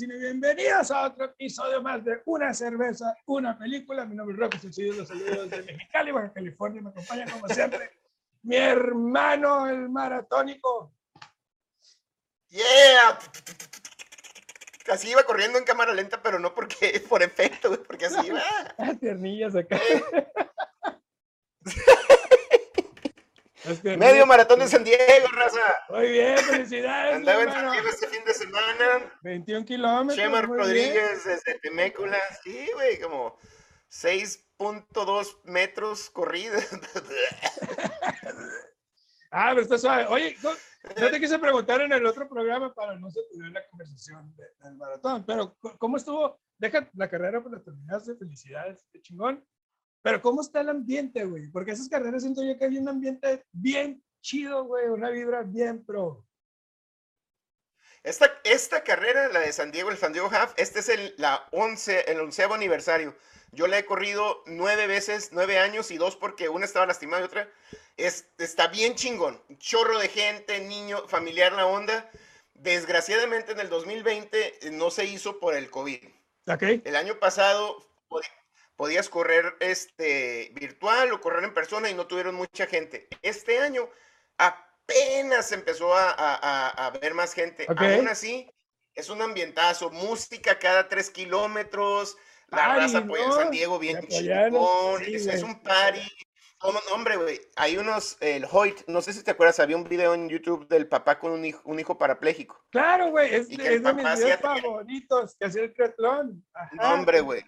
Cine, bienvenidos a otro episodio más de Una Cerveza, Una Película. Mi nombre es Roque Sencillo, los saludos de Mexicali, Baja California. Me acompaña como siempre mi hermano, el maratónico. ¡Yeah! Así iba corriendo en cámara lenta, pero no porque por efecto, porque así iba. Ah, tiernillas acá. Medio maratón de San Diego, raza. Muy bien, felicidades. Andaba en. San Diego este fin de semana. 21 kilómetros. Bien. Rodríguez desde Temécula. Sí, güey, como 6.2 metros corridos. Ah, pero está suave. Oye, no, no te quise preguntar en el otro programa para no se perder la conversación de- del maratón, pero ¿cómo estuvo? Deja la carrera para terminarse, felicidades, qué chingón. Pero ¿cómo está el ambiente, güey? Porque esas carreras siento yo que hay un ambiente bien chido, güey, una vibra bien pro. Esta, esta carrera, la de San Diego, el San Diego Half, este es el, la 11, el onceavo aniversario. Yo la he corrido nueve veces, nueve años y dos porque una estaba lastimada y otra. Es, está bien chingón. Chorro de gente, niño, familiar la onda. Desgraciadamente en el 2020 eh, no se hizo por el COVID. ¿Ok? El año pasado podías correr este, virtual o correr en persona y no tuvieron mucha gente. Este año apenas empezó a, a- a- ver más gente. Aún así, es un ambientazo, música cada tres kilómetros, la raza apoya en ¿no? San Diego bien chingón, sí, es, un party. No, hombre, güey, hay unos, el Hoyt, no sé si te acuerdas, había un video en YouTube del papá con un hijo, un hijo parapléjico. Claro, güey, es, es de mis videos favoritos, que hacía el triatlón. Ajá. No, hombre, güey.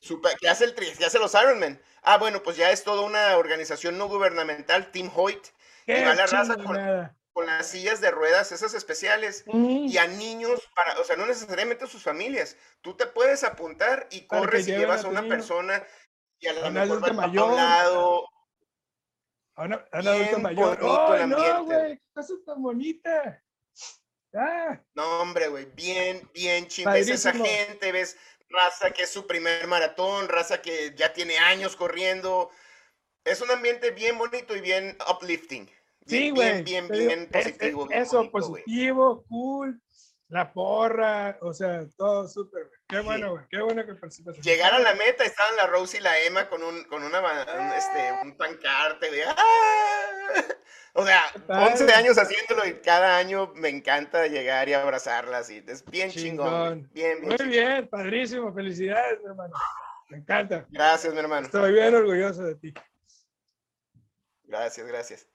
Super- que hace el tri- que hace los Ironman. Ah, bueno, pues ya es toda una organización no gubernamental, Team Hoyt, Qué y va la raza con, las sillas de ruedas, esas especiales, Mm. y a niños para, o sea, no necesariamente a sus familias. Tú te puedes apuntar y Para que corres y llevas a una niño. persona y a lo mejor va adulto el papá a mayor. un lado. A una, a una adulta mayor. bonito el ¡Ay, no, güey! ¡Qué tan bonita! Ah, No, hombre, güey, bien, bien chingón. Ves esa gente, ves raza que es su primer maratón, raza que ya tiene años corriendo. Es un ambiente bien bonito y bien uplifting. sí, Bien, güey. Bien, bien, bien positivo. es- bien eso, bonito, positivo, cool. La porra, o sea, todo súper. Qué bueno, güey. Qué bueno que participas. Llegar a la meta, estaban la Rose y la Emma con un, con una, un, este, un pancarte, güey. ¡Ah! O sea, padre. 11 años haciéndolo y cada año me encanta llegar y abrazarlas. Y es bien chingón. Bien, bien. Muy chingón. bien, padrísimo. Felicidades, mi hermano. Me encanta. Gracias, mi hermano. Estoy bien orgulloso de ti. Gracias, gracias.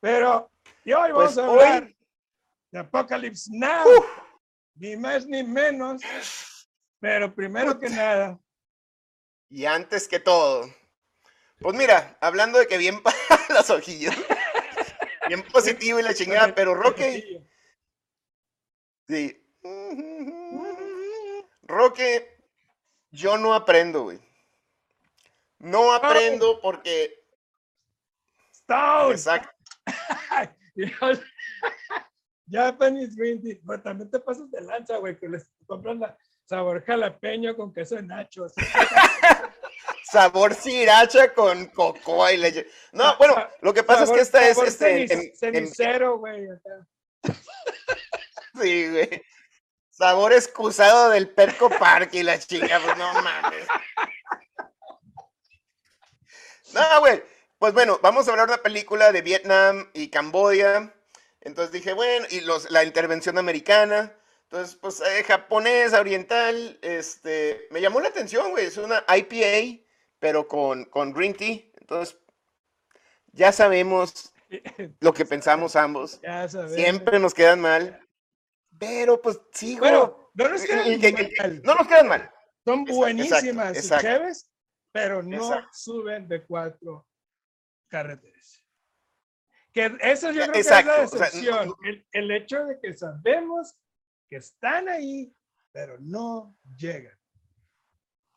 Pero, y hoy Pues vamos a hablar hoy, de Apocalypse Now. Ni más ni menos. Pero primero que nada, y antes que todo, pues mira, hablando de que bien para las hojillas, bien positivo y la chingada, pero Roque, sí. Roque, yo no aprendo, güey. No aprendo porque, Stone. exacto. Japanese Green Tea. Pero también te pasas de lanza, güey, que les compran la sabor jalapeño con queso de nachos. sabor sriracha con cocoa y leche. No, bueno, lo que pasa es que esta es, este, en- en- cenicero, güey. acá. Sí, güey. Sabor excusado del Perco Park y la chica, pues no mames. No, güey. Pues bueno, vamos a hablar de una película de Vietnam y Camboya. Entonces dije, bueno, y los, la intervención americana. Entonces, pues eh, japonés, oriental, este, me llamó la atención, güey. Es una IPA, pero con, con green tea. Entonces, ya sabemos lo que pensamos ambos. Ya. Siempre nos quedan mal. Pero pues sí, güey. Bueno, no nos Y- quedan y- que- que- mal. No nos quedan mal. Son exacto, buenísimas y exacto. chéves, pero no Exacto. suben de cuatro carreteras. Que eso yo creo que Exacto, o es sea, la decepción. no- el, el hecho de que sabemos que están ahí, pero no llegan.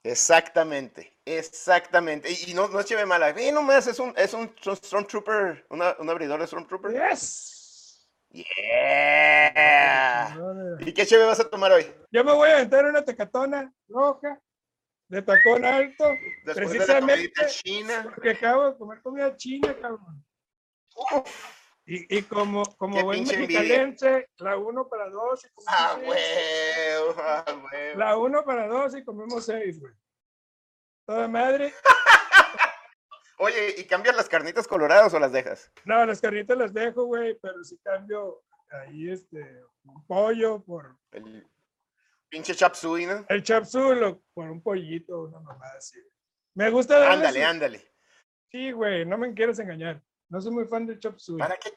Exactamente, exactamente. Y, y no, no es chévere mala. Ve nomás, es un, es un Stormtrooper, una, un abridor de Stormtrooper. Yes. Yeah. ¿Y qué chévere vas a tomar hoy? Yo me voy a aventar una tecatona roja de tacón alto, Después de la Precisamente. comidita china. porque acabo de comer comida china, cabrón. Y, y como, como buen mexicalense, la uno para dos. y comemos Ah, seis. huevo, ah, huevo. La uno para dos y comemos seis, güey. Toda madre. Oye, ¿y cambias las carnitas coloradas o las dejas? No, las carnitas las dejo, güey, pero si cambio ahí este un pollo por El pinche chap suey, ¿no? el o por un pollito, una mamada así. Me gusta darle Ándale, su- ándale. Sí, güey, no me quieres engañar. No soy muy fan del chop suey. ¿Para qué?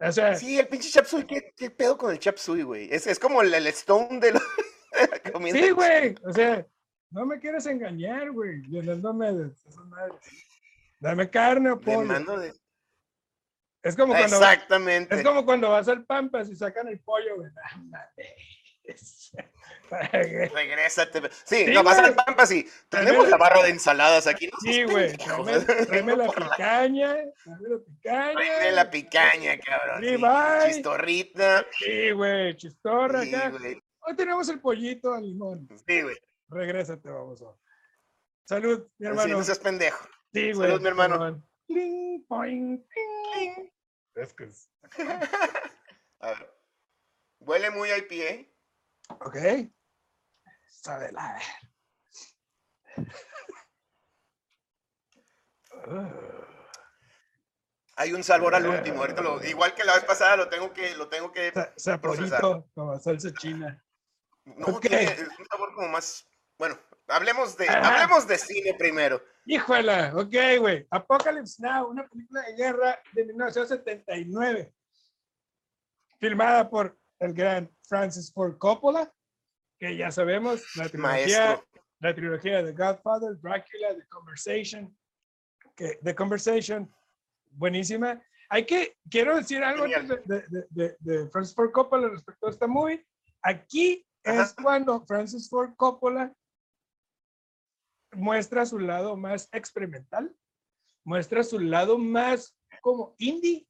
O sea, Sí, el pinche chap suey, ¿qué, qué pedo con el chap suey, güey? Es, es como el, el stone de, lo- de la comida. sí, güey. O sea, no me quieres engañar, güey. Esas madres. Dame carne o pollo. mando de... Es como cuando Exactamente. es como cuando vas al Pampas y sacan el pollo, güey. Regrésate. Sí, Sí, no, al Pampas y Tráeme tenemos la- barra de ensaladas aquí. No Sí, güey. Tráeme, la picaña. Tráeme la picaña. Tráeme la picaña, cabrón. Sí, sí. Chistorrita. Sí, güey. Chistorra Sí, acá. Hoy tenemos el pollito al limón. Sí, güey. Regrésate, vamos. Salud, mi Sí, hermano. no seas pendejo. Sí, güey. Salud, mi hermano. Cling, poing, cling. Es que es- A ver. Huele muy IPA. Ok. Sabe la ver. Hay un sabor al último. Ahorita lo, igual que la vez pasada, lo tengo que, lo tengo que. Sa- Saporito, como salsa china. No, Ok. tiene es un sabor como más. Bueno, hablemos de, Ajá. hablemos de cine primero. Híjola, ok, güey. Apocalypse Now, una película de guerra de 1979. Filmada por el gran Francis Ford Coppola, que ya sabemos, la trilogía, Maestro. la trilogía de Godfather, Dracula, The Conversation, que The Conversation, buenísima. Hay que, quiero decir algo antes de, de- de- de Francis Ford Coppola respecto a esta movie. Aquí es Ajá. cuando Francis Ford Coppola muestra su lado más experimental, muestra su lado más como indie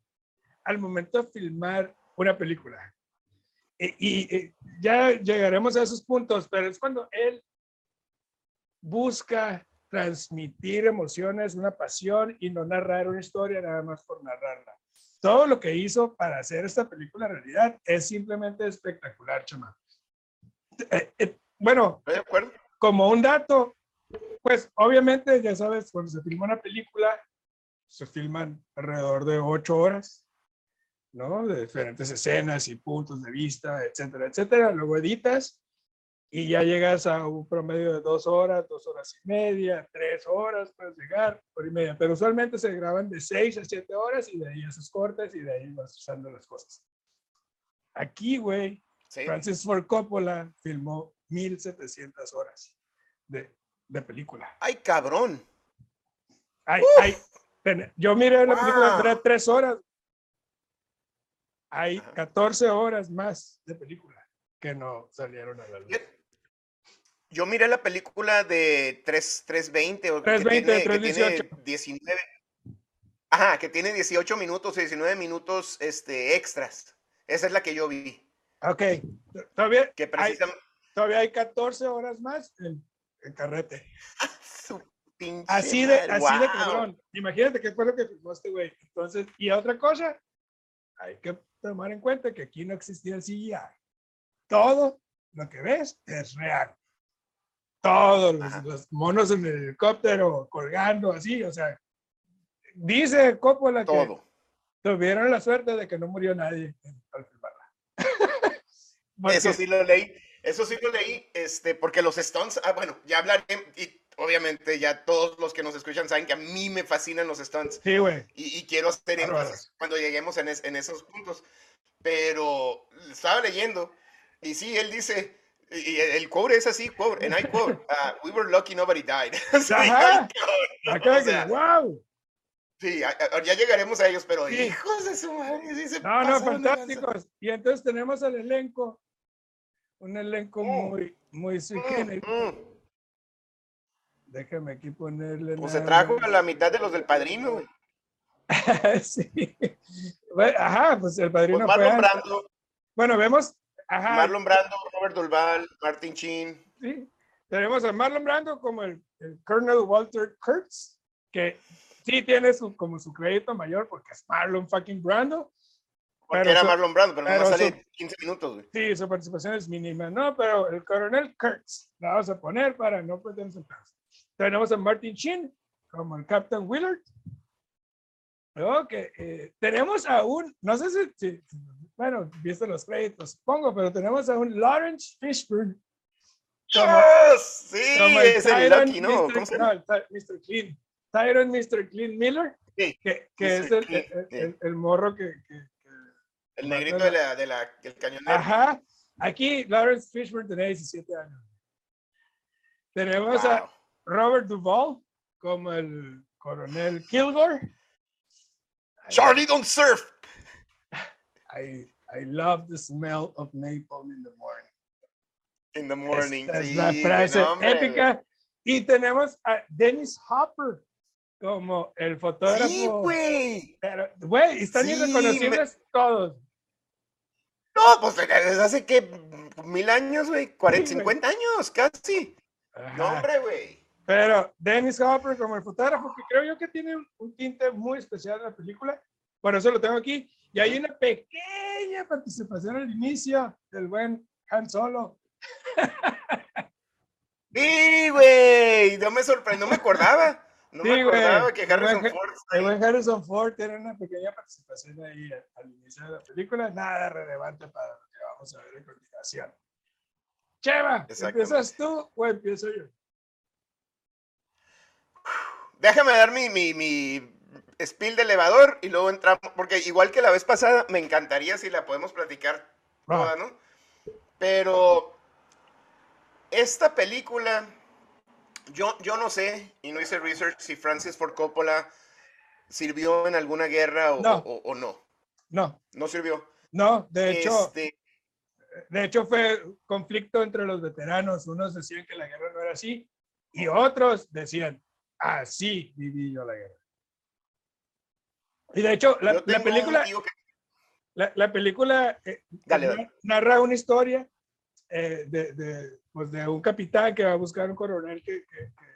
al momento de filmar una película. E- Y, eh, ya llegaremos a esos puntos, pero es cuando él busca transmitir emociones, una pasión y no narrar una historia nada más por narrarla. Todo lo que hizo para hacer esta película realidad es simplemente espectacular, chama. Eh, eh, bueno, ¿Estoy de acuerdo? como un dato, pues obviamente ya sabes, cuando se filma una película, se filman alrededor de ocho horas, ¿no? De diferentes escenas y puntos de vista, etcétera, etcétera. Luego editas y ya llegas a un promedio de dos horas, dos horas y media, tres horas, puedes llegar, hora y media. Pero usualmente se graban de seis a siete horas y de ahí haces cortes y de ahí vas usando las cosas. Aquí, güey, Sí. Francis Ford Coppola filmó 1700 horas de, de película. Ay, cabrón. Ay, ay, yo miré la película, Wow. tres horas. Hay Ajá. 14 horas más de película que no salieron a la luz. Yo, miré la película de 3, 320 o que 320, tiene- que tiene 318. 19. Ajá, que tiene 18 minutos, 19 minutos este, extras. Esa es la que yo vi. Ok, todavía Que hay, precisamente. todavía hay 14 horas más en, en carrete. Pinche Así de, así de guau. cabrón. Imagínate qué fue lo que filmó este güey. Entonces, y otra cosa, hay que tomar en cuenta que aquí no existía el CGI. Todo lo que ves es real. Todos los, los monos en el helicóptero colgando así, o sea, dice Coppola que Todo. tuvieron la suerte de que no murió nadie al filmarla. Porque- Eso sí lo leí. Eso sí lo leí, este, porque los Stones, ah, bueno, ya hablaré, y obviamente ya todos los que nos escuchan saben que a mí me fascinan los Stones. Sí, güey. y, y quiero hacer énfasis cuando lleguemos en, es- en esos puntos. Pero estaba leyendo y sí, él dice, y el quote es así, quote, and I quote, uh, we were lucky nobody died. Sí, Ajá. Acá o sea, wow. sí, a- a- ya llegaremos a ellos, pero Sí. hijos de su madre, sí se No, no, fantásticos. Y entonces tenemos al elenco, un elenco Mm. muy, muy mm. Déjame aquí ponerle. Pues se trajo a la mitad de los del padrino, güey. sí. Bueno, Ajá, pues el padrino Pues Marlon. Brando, Bueno, vemos. Ajá, Marlon Brando, Robert Dolval, Martin Sheen. sí. Tenemos a Marlon Brando como el, el Colonel Walter Kurtz, que sí tiene su, como su crédito mayor porque es Marlon fucking Brando. Porque Pero era su- Marlon Brando, pero pero no su- sale 15 minutos, güey. Sí, su participación es mínima, ¿no? Pero el coronel Kurtz, la vamos a poner para no perdernos el caso. Tenemos a Martin Sheen como el Captain Willard. Ok, eh, tenemos a un, no sé si, si- bueno, viste los créditos, supongo, pero tenemos a un Lawrence Fishburne como, ¡Yes! Sí, como es el Tyron Lucky, ¿no? Mr. ¿Cómo se llama? no, el Mr. Clean. Tyron Mr. Clean Miller, Sí, que, que Mr. es el, Clean, el- sí. el- el morro que- que- que El negrito de la, de la, del cañonero. Ajá. Aquí Lawrence Fishburne tenía 17 años. Tenemos a Wow. Robert Duvall como el coronel Kilgore. Charlie don't surf. I, I love the smell of napalm in the morning. In the morning. Esta es la frase nombre, épica. Y tenemos a Dennis Hopper como el fotógrafo. Sí, güey. Pero, güey, están Sí, irreconocibles todos. No, pues desde hace que mil años, güey. 40, Sí, güey. 50 años, casi. No, Ajá. hombre, güey. Pero Dennis Hopper como el fotógrafo, que creo yo que tiene un, tinte muy especial en la película, por eso lo tengo aquí. Y hay una pequeña participación al inicio del buen Han Solo. Sí, güey. No me sorprendió, no me acordaba. No Sí, me acordaba que Harrison Buen- Ford. El buen Harrison Ford tiene una pequeña participación ahí al, inicio de la película, nada relevante para lo que vamos a ver a continuación. Cheva. ¿empiezas tú o empiezo yo? Déjame dar mi, mi, mi spill de elevador y luego entramos, porque igual que la vez pasada, me encantaría si la podemos platicar toda, ¿no? Pero esta película, yo, yo no sé, y no hice research, si Francis Ford Coppola sirvió en alguna guerra o No. o- o no. no, No sirvió. no, de hecho, Este, De hecho, fue conflicto entre los veteranos. Unos decían que la guerra no era así y otros decían, así viví yo la guerra. Y de hecho, la, la película, que- la, la película eh, Dale, dale. narra una historia eh, de, de, pues de un capitán que va a buscar un coronel que, que- que,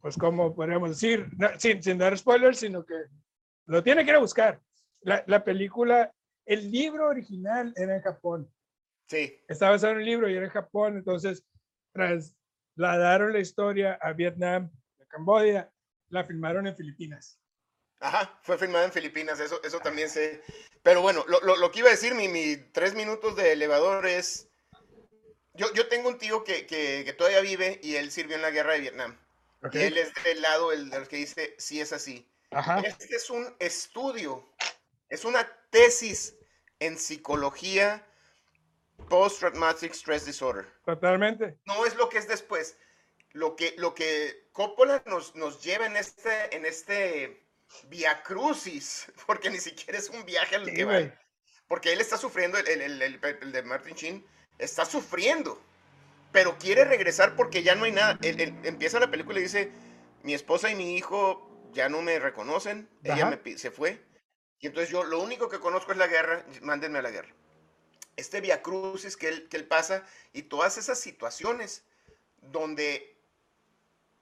pues como podríamos decir, no, sin, sin dar spoilers, sino que lo tiene que ir a buscar. La, la película, el libro original era en Japón Sí, estaba basado en un libro y era en Japón, entonces trasladaron la historia a Vietnam, Camboya, la filmaron en Filipinas. ajá, fue filmada en Filipinas, eso, eso también sé. Pero bueno, lo, lo- lo que iba a decir, mi, mi tres minutos de elevador es, yo, yo tengo un tío que, que, que todavía vive y él sirvió en la guerra de Vietnam. él es del lado el, del que dice, sí es así. Ajá, Este es un estudio, es una tesis en psicología post-traumatic stress disorder. totalmente. No es lo que es después. Lo que, lo que Coppola nos, nos lleva en este, en este via crucis, porque ni siquiera es un viaje al Sí, que va. Porque él está sufriendo, el, el- el- el- de Martin Sheen, está sufriendo, pero quiere regresar porque ya no hay nada. Él- él empieza la película y dice, mi esposa y mi hijo ya no me reconocen, ella Ajá. me pi- se fue, y entonces yo lo único que conozco es la guerra, mándenme a la guerra. Este via crucis que él, que él pasa y todas esas situaciones donde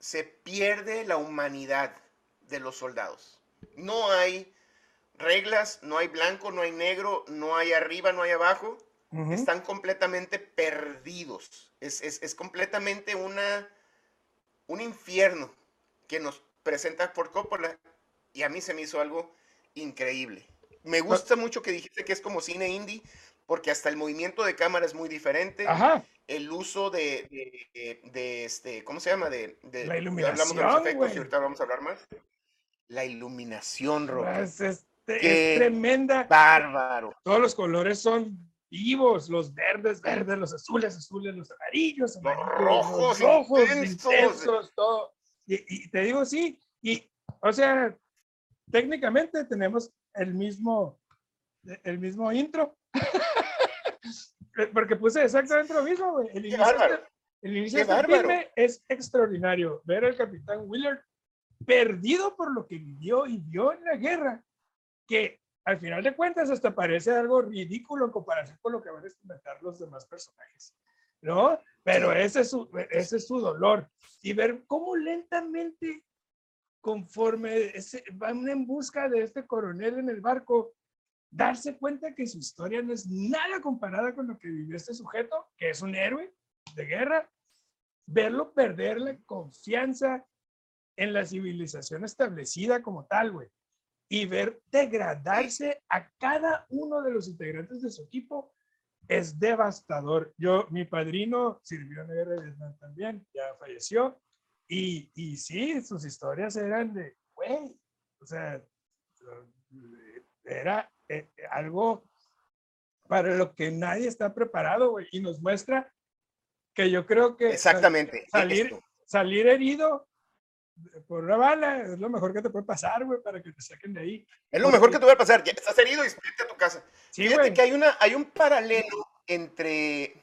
se pierde la humanidad de los soldados. No hay reglas, no hay blanco, no hay negro, no hay arriba, no hay abajo. Están completamente perdidos. Es, es- es completamente una, un infierno que nos presenta por Coppola y a mí se me hizo algo increíble. Me gusta mucho que dijiste que es como cine indie porque hasta el movimiento de cámara es muy diferente Ajá, el uso de, de- de- de este, ¿cómo se llama? De, La ya hablamos de iluminación, los efectos güey. y ahorita vamos a hablar más. La iluminación, Roque. es, es- Qué es tremenda. Bárbaro. Todos los colores son vivos, los verdes, verdes, los azules, azules, los amarillos, Los amarillos, rojos, los rojos, intensos. intensos, todo. Y, y te digo, sí, y, o sea, técnicamente tenemos el mismo, el mismo intro. Porque puse exactamente lo mismo, güey. El inicio, de- el inicio de este filme es extraordinario. Ver al capitán Willard perdido por lo que vivió y vio en la guerra, que al final de cuentas hasta parece algo ridículo en comparación con lo que van a experimentar los demás personajes, ¿no? Pero ese, es su, ese es su dolor. Y ver cómo lentamente, conforme van en busca de este coronel en el barco, darse cuenta que su historia no es nada comparada con lo que vivió este sujeto, que es un héroe de guerra, verlo perder la confianza en la civilización establecida como tal, güey, y ver degradarse a cada uno de los integrantes de su equipo es devastador. Yo, mi padrino sirvió en la guerra de Vietnam también, ya falleció, y, y sí, sus historias eran de, güey, o sea, era eh, algo para lo que nadie está preparado, güey, y nos muestra que yo creo que Exactamente. salir, salir herido por una bala es lo mejor que te puede pasar, güey, para que te saquen de ahí. Es lo mejor que te puede pasar. Ya estás herido y vete a tu casa. Sí, Fíjate güey. que hay, una, hay un paralelo entre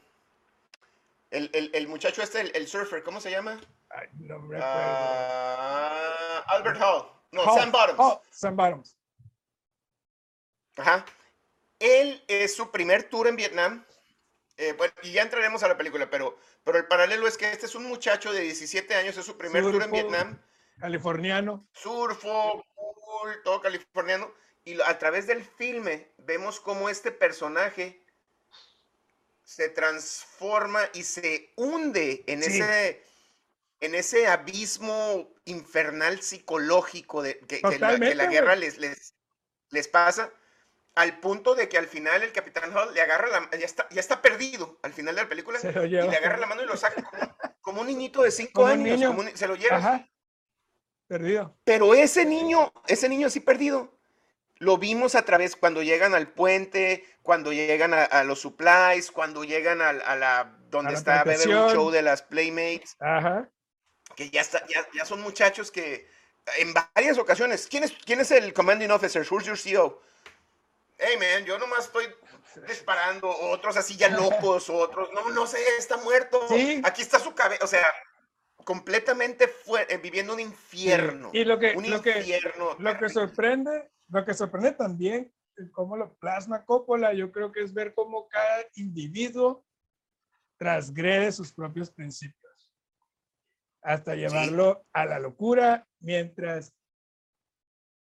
el, el, el muchacho este, el, el surfer, ¿cómo se llama? Ay, no me. Ah, Albert Hall. No, Oh, Sam Bottoms. oh, Sam Bottoms. Ajá. Él es su primer tour en Vietnam. Eh, bueno, y ya entraremos a la película, pero, pero el paralelo es que este es un muchacho de 17 años, es su primer tour en. Vietnam. Californiano. surfo, cool, todo californiano. Y a través del filme vemos cómo este personaje se transforma y se hunde en, Sí. ese, en ese abismo infernal psicológico de, que, que la, que guerra les, les, les pasa. Al punto de que al final el Capitán Hull le agarra la ya está, ya está perdido al final de la película y le agarra la mano y lo saca como, como un niñito de 5 Como un años, niño. como un- se lo lleva. Ajá. Perdido. Pero ese niño, ese niño así perdido, lo vimos a través cuando llegan al puente, cuando llegan a, a los supplies, cuando llegan al- a, la donde A está Beverly plantación. Show de las Playmates, Ajá. que ya está, ya, ya son muchachos que en varias ocasiones, ¿quién es, quién es el commanding officer? Who's your CO? Hey man, yo nomás estoy disparando, otros así ya locos, otros, no, no sé, está muerto. Sí. Aquí está su cabeza, o sea, completamente eh, viviendo un infierno. Y lo que, un lo que, lo que sorprende, lo que sorprende también, cómo lo plasma Coppola, yo creo que es ver cómo cada individuo transgrede sus propios principios hasta llevarlo a la locura, mientras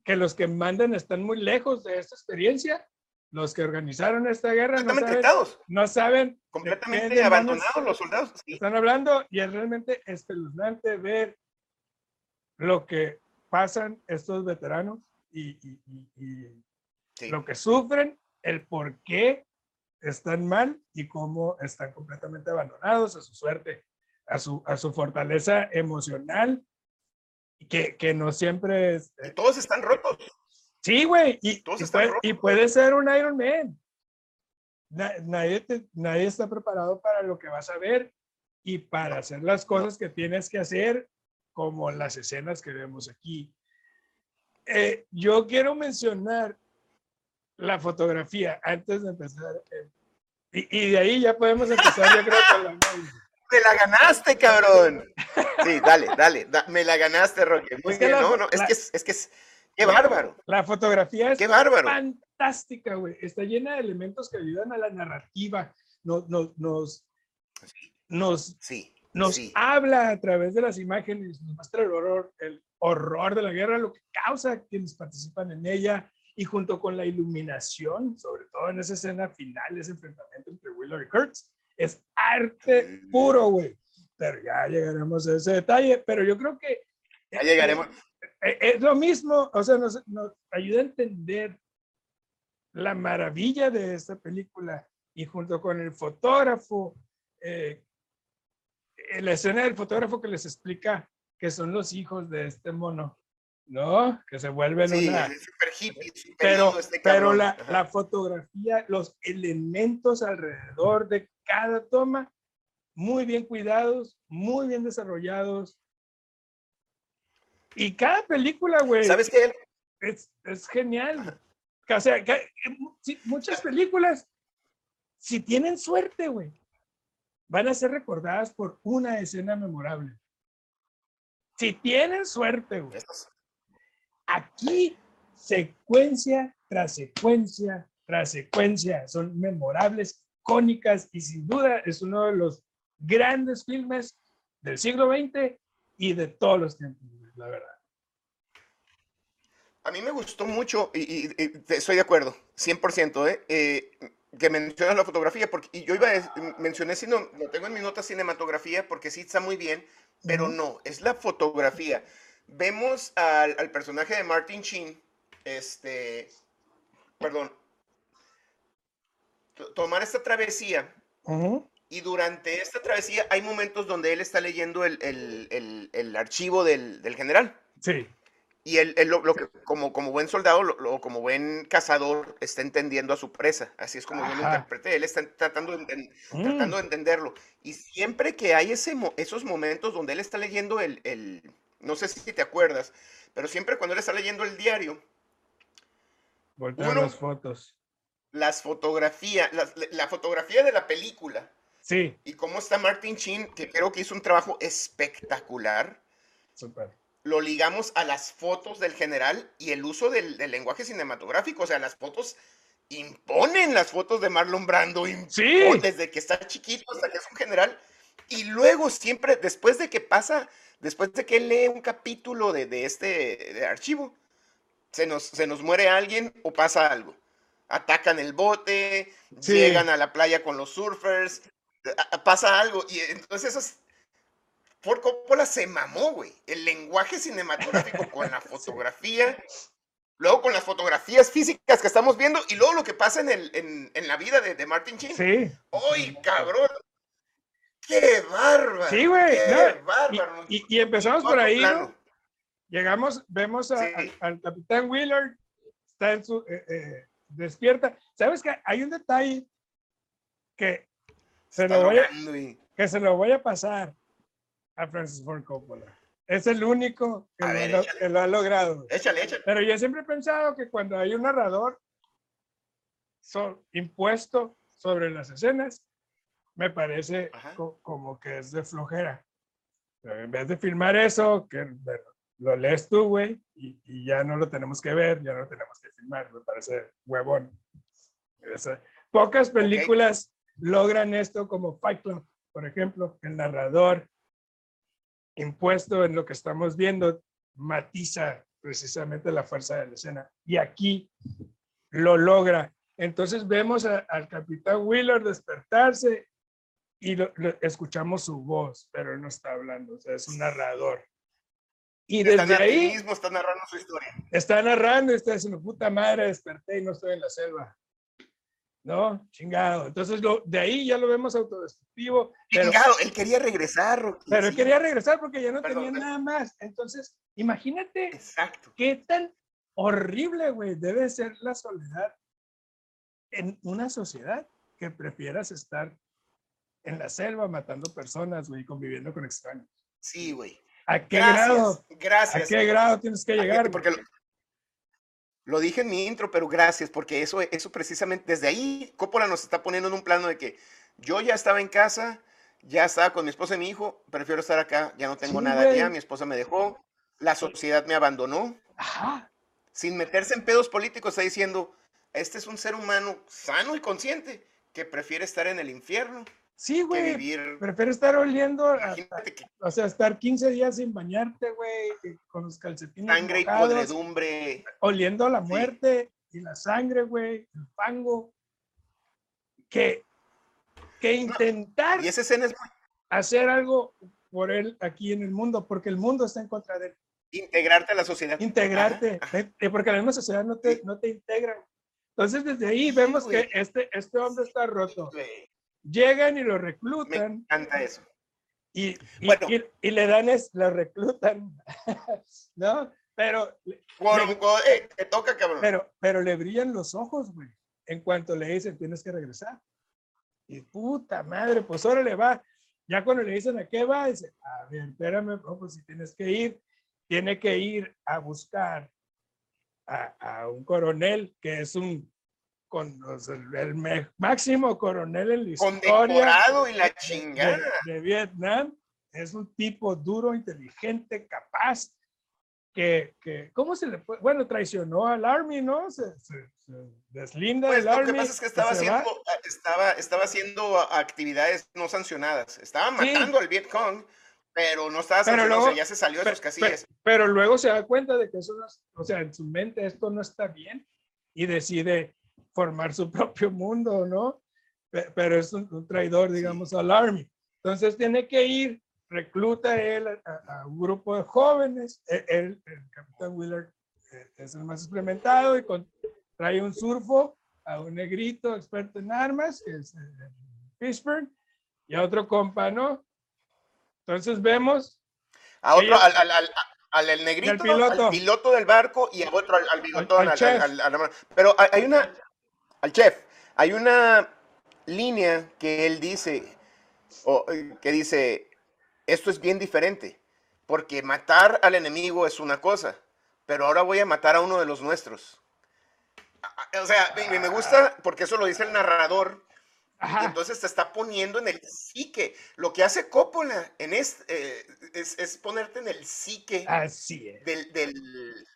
que los que mandan están muy lejos de esta experiencia, los que organizaron esta guerra no saben, no saben completamente abandonados los soldados. sí. están hablando y es realmente espeluznante ver lo que pasan estos veteranos y, y- y- y Sí. lo que sufren, el por qué están mal y cómo están completamente abandonados a su suerte, a su, a su fortaleza emocional, que, que no siempre es... Y todos están rotos. Sí, güey, y, Todos y están puede, rotos, y puede ser un Iron Man. Na- nadie, te- nadie está preparado para lo que vas a ver y para hacer las cosas que tienes que hacer, como las escenas que vemos aquí. Eh, yo quiero mencionar la fotografía antes de empezar. eh, y, y de ahí ya podemos empezar, yo creo, con la. Me la ganaste, cabrón. Sí, dale, dale. da- me la ganaste, Roque. Muy Es bien. la- No, no, es la- que es, es que es. Qué bárbaro. La fotografía es Qué bárbaro. fantástica, güey. Está llena de elementos que ayudan a la narrativa. Nos, nos, nos, nos, Sí. nos sí. habla a través de las imágenes, nos muestra el horror, el horror de la guerra, lo que causa quienes participan en ella, y junto con la iluminación, sobre todo en esa escena final, ese enfrentamiento entre Wheeler y Kurtz, es arte puro, güey. Pero ya llegaremos a ese detalle, pero yo creo que... Ya llegaremos. Eh, Es lo mismo, o sea, nos, nos ayuda a entender la maravilla de esta película y junto con el fotógrafo, eh, eh, la escena del fotógrafo que les explica que son los hijos de este mono, ¿no? Que se vuelven Sí, una... es super hippie, super Pero, este pero la, la fotografía, los elementos alrededor de cada toma, muy bien cuidados, muy bien desarrollados. Y cada película, güey, ¿Sabes qué? es, es genial. O sea, que- sí, muchas películas, si tienen suerte, güey, van a ser recordadas por una escena memorable. Si tienen suerte, güey. Aquí, secuencia tras secuencia tras secuencia, son memorables, icónicas y sin duda es uno de los grandes filmes del siglo XX y de todos los tiempos, la verdad. A mí me gustó mucho y, estoy de acuerdo, 100%, ¿eh? ¿eh? que mencionas la fotografía, porque y yo iba a, mencioné, si no, lo tengo en mi nota cinematografía, porque sí está muy bien, pero no, es la fotografía. Vemos al, al personaje de Martin Sheen, este, perdón, tomar esta travesía y durante esta travesía hay momentos donde él está leyendo el, el, el, archivo del, del, general. Sí. Y él, él lo, que, como, como buen soldado, lo, como buen cazador, está entendiendo a su presa. Así es como yo lo interpreté. Él está tratando de, mm. tratando de entenderlo. Y siempre que hay ese, esos momentos donde él está leyendo el, el, no sé si te acuerdas, pero siempre cuando él está leyendo el diario, Voltean las fotos. Las fotografías, la, fotografía de la película. Sí. Y cómo está Martin Chin, que creo que hizo un trabajo espectacular. Super. Lo ligamos a las fotos del general y el uso del, lenguaje cinematográfico. O sea, las fotos imponen las fotos de Marlon Brando. Sí. Desde que está chiquito hasta que es un general. Y luego siempre, después de que pasa, después de que él lee un capítulo de, de este archivo, se nos, se nos muere alguien o pasa algo. Atacan el bote, llegan a la playa con los surfers, pasa algo. Y entonces eso es... Por Coppola se mamó, güey. El lenguaje cinematográfico con la fotografía, luego con las fotografías físicas que estamos viendo y luego lo que pasa en, el, en, en la vida de, de Martin Chin. Sí. ¡Uy, cabrón! ¡Qué bárbaro! Sí, güey. ¡Qué bárbaro! Y, y, empezamos por ahí, ¿no? Llegamos, vemos al, capitán Willard, está en su, eh, eh, despierta. ¿Sabes que Hay un detalle que se, lo voy a, que se lo voy a pasar a Francis Ford Coppola. Es el único que, lo, ha logrado. Échale, échale. Pero yo siempre he pensado que cuando hay un narrador impuesto sobre las escenas, me parece como que es de flojera. en vez de filmar eso, que lo lees tú, güey, y, ya no lo tenemos que ver, ya no lo tenemos que filmar, me parece huevón. pocas películas logran esto como Fight Club, por ejemplo, el narrador impuesto en lo que estamos viendo matiza precisamente la fuerza de la escena. Y aquí lo logra. Entonces vemos al capitán Wheeler despertarse y escuchamos su voz, pero él no está hablando, o sea, es un narrador. Y desde ahí. mismo está narrando su historia. Está narrando está diciendo, puta madre, desperté y no estoy en la selva. ¿No? Chingado. Entonces, lo, de ahí ya lo vemos autodestructivo. Chingado, él quería regresar, Pero él quería regresar porque ya no tenía nada más. Entonces, imagínate Exacto. qué tan horrible, güey, debe ser la soledad en una sociedad que prefieras estar en la selva matando personas, güey, conviviendo con extraños. Sí, güey. ¿A qué grado? Gracias. ¿A qué grado tienes que llegar? Porque lo, dije en mi intro, pero gracias, porque eso, eso precisamente, desde ahí Coppola nos está poniendo en un plano de que yo ya estaba en casa, ya estaba con mi esposa y mi hijo, prefiero estar acá, ya no tengo nada ya, mi esposa me dejó, la sociedad me abandonó. Ajá. Sin meterse en pedos políticos, está diciendo, este es un ser humano sano y consciente que prefiere estar en el infierno Sí, güey. Prefiero estar oliendo, o sea, estar 15 días sin bañarte, güey, con los calcetines. Sangre y podredumbre. Oliendo a la muerte y la sangre, güey, el fango. Que, que intentar y esa escena es hacer algo por él aquí en el mundo, porque el mundo está en contra de él. Integrarte a la sociedad. Integrarte, porque la misma sociedad no te, no te integra. Entonces, desde ahí vemos que este, este hombre está roto llegan y lo reclutan. Me encanta eso. Y, bueno. y, le dan, es, lo reclutan, ¿no? Pero... Eh, te toca, cabrón. Pero, pero le brillan los ojos, güey, en cuanto le dicen, tienes que regresar. Y puta madre, pues ahora le va. Ya cuando le dicen a qué va, dice, a ver, espérame, pues si tienes que ir, tiene que ir a buscar a, a un coronel que es un con el, máximo coronel en la historia y la chingada. De, Vietnam. Es un tipo duro, inteligente, capaz, que, que, ¿cómo se le puede? Bueno, traicionó al Army, ¿no? Se, deslinda pues del Army. Lo que pasa es que estaba, haciendo, estaba, estaba haciendo actividades no sancionadas. Estaba matando al Vietcong, pero no estaba Pero sancionado, o sea, luego- ya se salió de sus casillas. pe- Pero, luego se da cuenta de que eso no es, o sea, en su mente esto no está bien y decide formar su propio mundo, ¿no? Pe- Pero es un, un traidor, digamos, al Army. Entonces tiene que ir, recluta él a, a- un grupo de jóvenes. E- Él, el capitán Willard eh, es el más experimentado y con- trae un surfo a un negrito experto en armas, que es eh, Fishburne, y a otro compa, ¿no? Entonces vemos A otro, ella- al, al, al, al- el negrito, piloto. al piloto del barco y a otro al, bigotón. pero hay una, al chef, hay una línea que él dice, o, eh, que dice, esto es bien diferente, porque matar al enemigo es una cosa, pero ahora voy a matar a uno de los nuestros. O sea, me gusta porque eso lo dice el narrador, y Ajá. entonces te está poniendo en el psique. Lo que hace Coppola en es, eh, es, es ponerte en el psique Así es. del, del,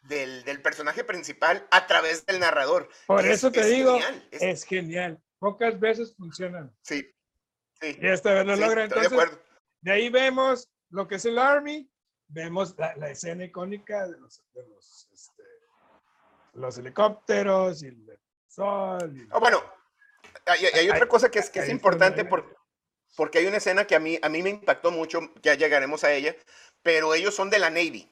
del- del personaje principal a través del narrador. Por Es- eso te digo, genial, es- genial. Pocas veces funcionan. Sí, sí, Y esta vez lo sí, logra. de Entonces, acuerdo. de ahí vemos lo que es el Army, vemos la, la escena icónica de los, de los, este, los helicópteros y el sol. y- Ah, bueno, hay, hay otra Ahí- cosa que es, que es ahí importante donde- por- porque hay una escena que a mí, a mí me impactó mucho, ya llegaremos a ella, pero ellos son de la Navy.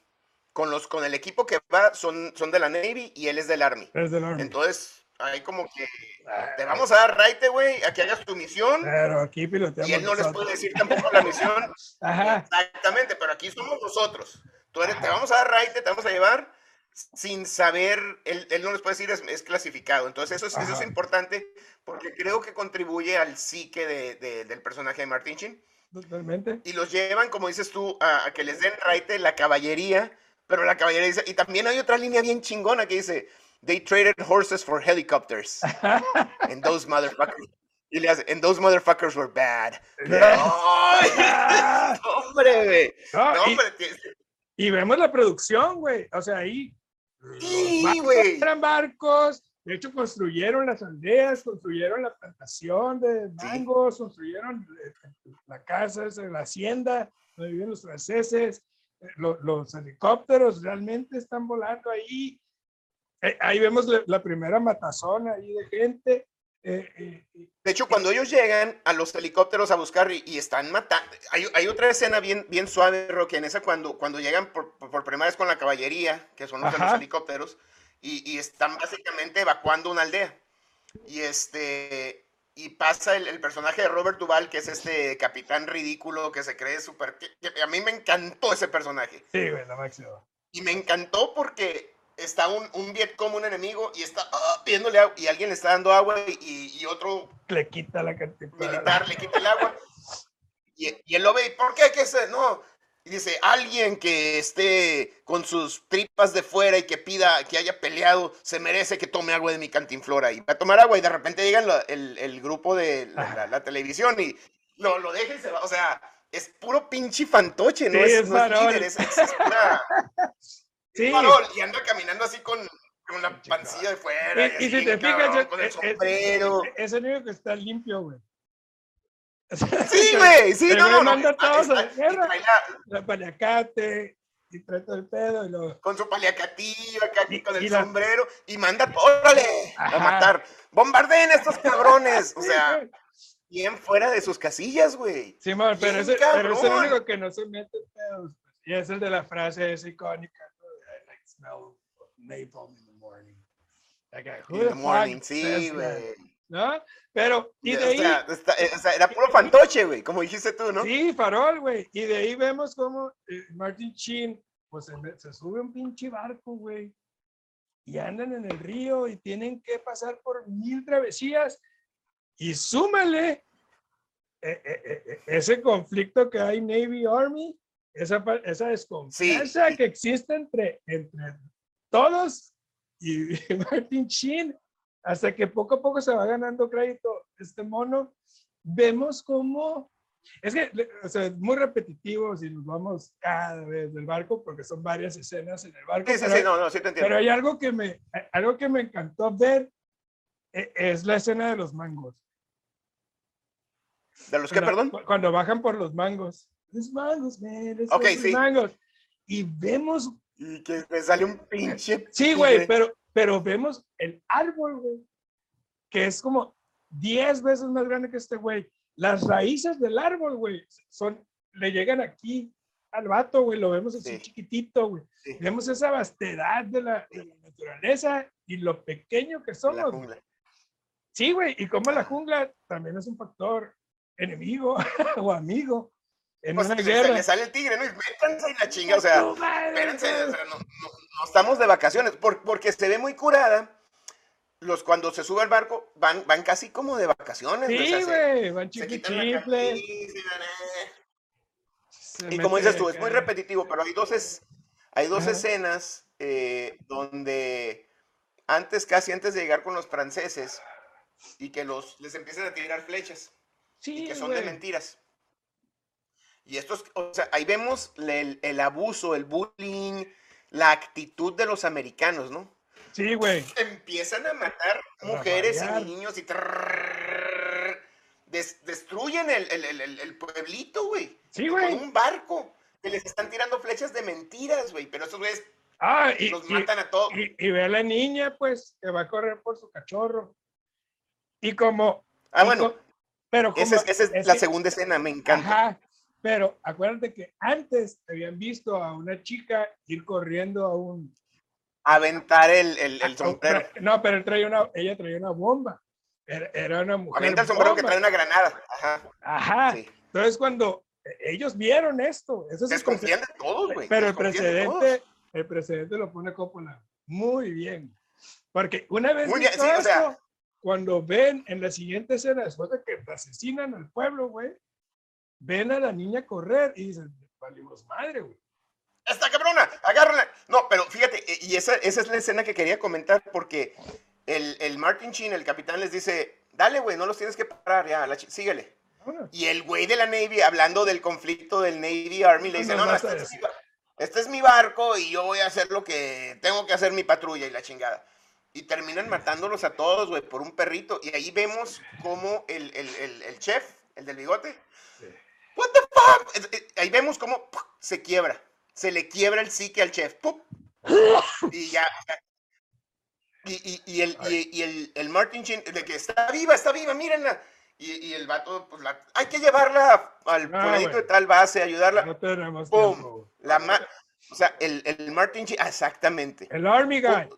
Con, los, con el equipo que va son, son de la Navy y él es del Army. es del Army. Entonces, hay como que Ah, te vamos a dar raite, güey, a que hagas tu misión. Pero aquí piloteamos. Y él no les puede decir tampoco la misión. Ajá. Exactamente, pero aquí somos nosotros. Tú eres, te vamos a dar raite, te vamos a llevar sin saber, él, él no les puede decir es, es clasificado. Entonces eso es, eso es importante porque creo que contribuye al psique de- de- del personaje de Martin Sheen. Totalmente. Y los llevan, como dices tú, a, a que les den raite la caballería, pero la caballería dice, y también hay otra línea bien chingona que dice, they traded horses for helicopters, and those motherfuckers, y le hace, and those motherfuckers were bad. ¡Hombre, güey! No, No, y- Y vemos la producción, güey. O sea, ahí. Los barcos güey. Eran barcos. De hecho, construyeron las aldeas, construyeron la plantación de mangos, construyeron eh, la casa, la hacienda donde viven los franceses. Eh, lo- Los, helicópteros realmente están volando ahí. Eh, ahí vemos la, la primera matazón ahí de gente. Eh, eh, eh, De hecho, cuando ellos llegan a los helicópteros a buscar y, y están matando, hay, hay otra escena bien, bien suave, Roque, en esa cuando, cuando llegan por, primera vez con la caballería, que son los helicópteros, y, y están básicamente evacuando una aldea. Y este y pasa el, el personaje de Robert Duval, que es este capitán ridículo que se cree súper... a mí me encantó ese personaje. sí, güey, la máxima. Y me encantó porque está un, un Vietcong, un enemigo, y está ah, pidiéndole agua, y alguien le está dando agua, y, y otro Le quita la cantidad. militar le quita el agua. Y, y él lo ve, ¿y por qué? ¿Qué es? No. Y dice, alguien que esté con sus tripas de fuera y que pida que haya peleado, se merece que tome agua de mi cantinflora. Y va a tomar agua y de repente llega la- el, el grupo de la, la- la televisión y lo, lo deja y se va. O sea, es puro pinche fantoche, no Sí, es, es no es líder, es, es- es pura- Sí. farol. Y anda caminando así con, con la pancilla de fuera. Y, y si así, te fijas, cabrón, es, con el es- es- sombrero. es el único que está limpio, güey. Sí, güey, sí, no, no, no. manda a todos a la Está- guerra. la- La paliacate y trae todo el pedo y lo. con su paliacatillo acá aquí Y- con el la- sombrero y manda, órale, a Ajá. matar. Bombardeen a estos cabrones. O Sí, sea, bien fuera de sus casillas, güey. Simón, pero, ese, pero es el cabrón. único que no se mete en pedos. pues. Y es el de la frase esa icónica. I smell of napalm in the morning. Like, who In the morning, sí, güey. ¿No? Pero, y de O ahí. sea, está- eh, o sea, era puro fantoche, güey, como dijiste tú, ¿no? Sí, farol, güey. Y de ahí vemos cómo eh, Martin Sheen, pues se, se sube a un pinche barco, güey. Y andan en el río y tienen que pasar por mil travesías. Y súmale eh, eh, eh, eh, ese conflicto que hay Navy Army, esa, esa desconfianza Sí. que existe entre, entre todos y Martin Sheen, hasta que poco a poco se va ganando crédito este mono. Vemos cómo es que, o sea, es muy repetitivo si nos vamos cada vez del barco, porque son varias escenas en el barco. Sí, pero, sí, no, no, sí te entiendo. pero hay algo que me, algo que me encantó ver, eh, es la escena de los mangos. ¿De los que, Cuando- perdón? Cuando bajan por los mangos. Los mangos, man, let's Ok, go to the sí. mangos. Y vemos, Y que me sale un pinche. sí, güey, pero, pero vemos el árbol, güey, que es como 10 veces más grande que este güey. Las raíces del árbol, güey, son, le llegan aquí al vato, güey, lo vemos así Sí. chiquitito, güey. Sí. Vemos esa vastedad de la, de la naturaleza y lo pequeño que somos. Sí, güey, y como la jungla también es un factor enemigo o amigo en Pues una se, se guerra. le sale el tigre, ¿no? Y métanse en la chinga, o sea. ¡Tu madre, Espérense, o sea, no, no- no estamos de vacaciones, por- porque se ve muy curada. Los cuando se sube al barco van, van casi como de vacaciones. güey, o sea, Sí, güey, van se chiqui quitan la chicle. camisa, eh. Y como dices tú, es muy repetitivo, pero hay dos, es- hay dos Ajá. escenas eh, donde antes, casi antes de llegar con los franceses, y que los, les empiezan a tirar flechas, Sí, y que son de mentiras. Y estos, o sea, ahí vemos el, el abuso, el bullying, la actitud de los americanos, ¿no? Sí, güey. Empiezan a matar mujeres y niños y trrrr, des- destruyen el, el- el- pueblito, güey. Sí, Con güey. un barco. Que les están tirando flechas de mentiras, güey. Pero estos güeyes Ah, y, los y- matan a todos. y- y ve a la niña, pues, que va a correr por su cachorro. Y como. Ah, bueno, pero como, esa es, esa es es la segunda escena, me encanta. Ajá, pero acuérdate que antes habían visto a una chica ir corriendo a un. Aventar el, el, el sombrero. pero- no, pero él traía una, ella traía una bomba. Era, era una mujer. Avienta el sombrero que bomba. trae una granada. Ajá. Ajá. Sí. Entonces, cuando ellos vieron esto, eso es el Desconfían de todos, güey. Pero el precedente, el precedente lo pone Coppola muy bien. Porque una vez Muy bien, visto sí, o esto, sea- cuando ven en la siguiente escena, después de que asesinan al pueblo, güey, ven a la niña correr y dicen, valimos madre, güey. ¡Esta cabrona! ¡Agárrala! No, pero fíjate, eh, y esa, esa es la escena que quería comentar porque el, el Martin Sheen, el capitán, les dice, dale, güey, no los tienes que parar, ya, la síguele. Y el güey de la Navy, hablando del conflicto del Navy Army, le dice, No no, este es, mi, este es mi barco y yo voy a hacer lo que tengo que hacer mi patrulla y la chingada. Y terminan matándolos a todos, güey, por un perrito. Y ahí vemos cómo el, el, el, el chef, el del bigote, Sí. What the fuck? Eh, Ahí vemos cómo se quiebra. Se le quiebra el psique al chef. ¡puc! Y ya. Y, y, y el, y, el, el Martin Sheen, de que está viva, está viva, mírenla. Y, y el vato, pues la, hay que llevarla al No, fulanito de tal base, ayudarla. No tenemos ¡Pum! tiempo. La ma- o sea, el, el Martin ah, exactamente. El Army Guy. Pum,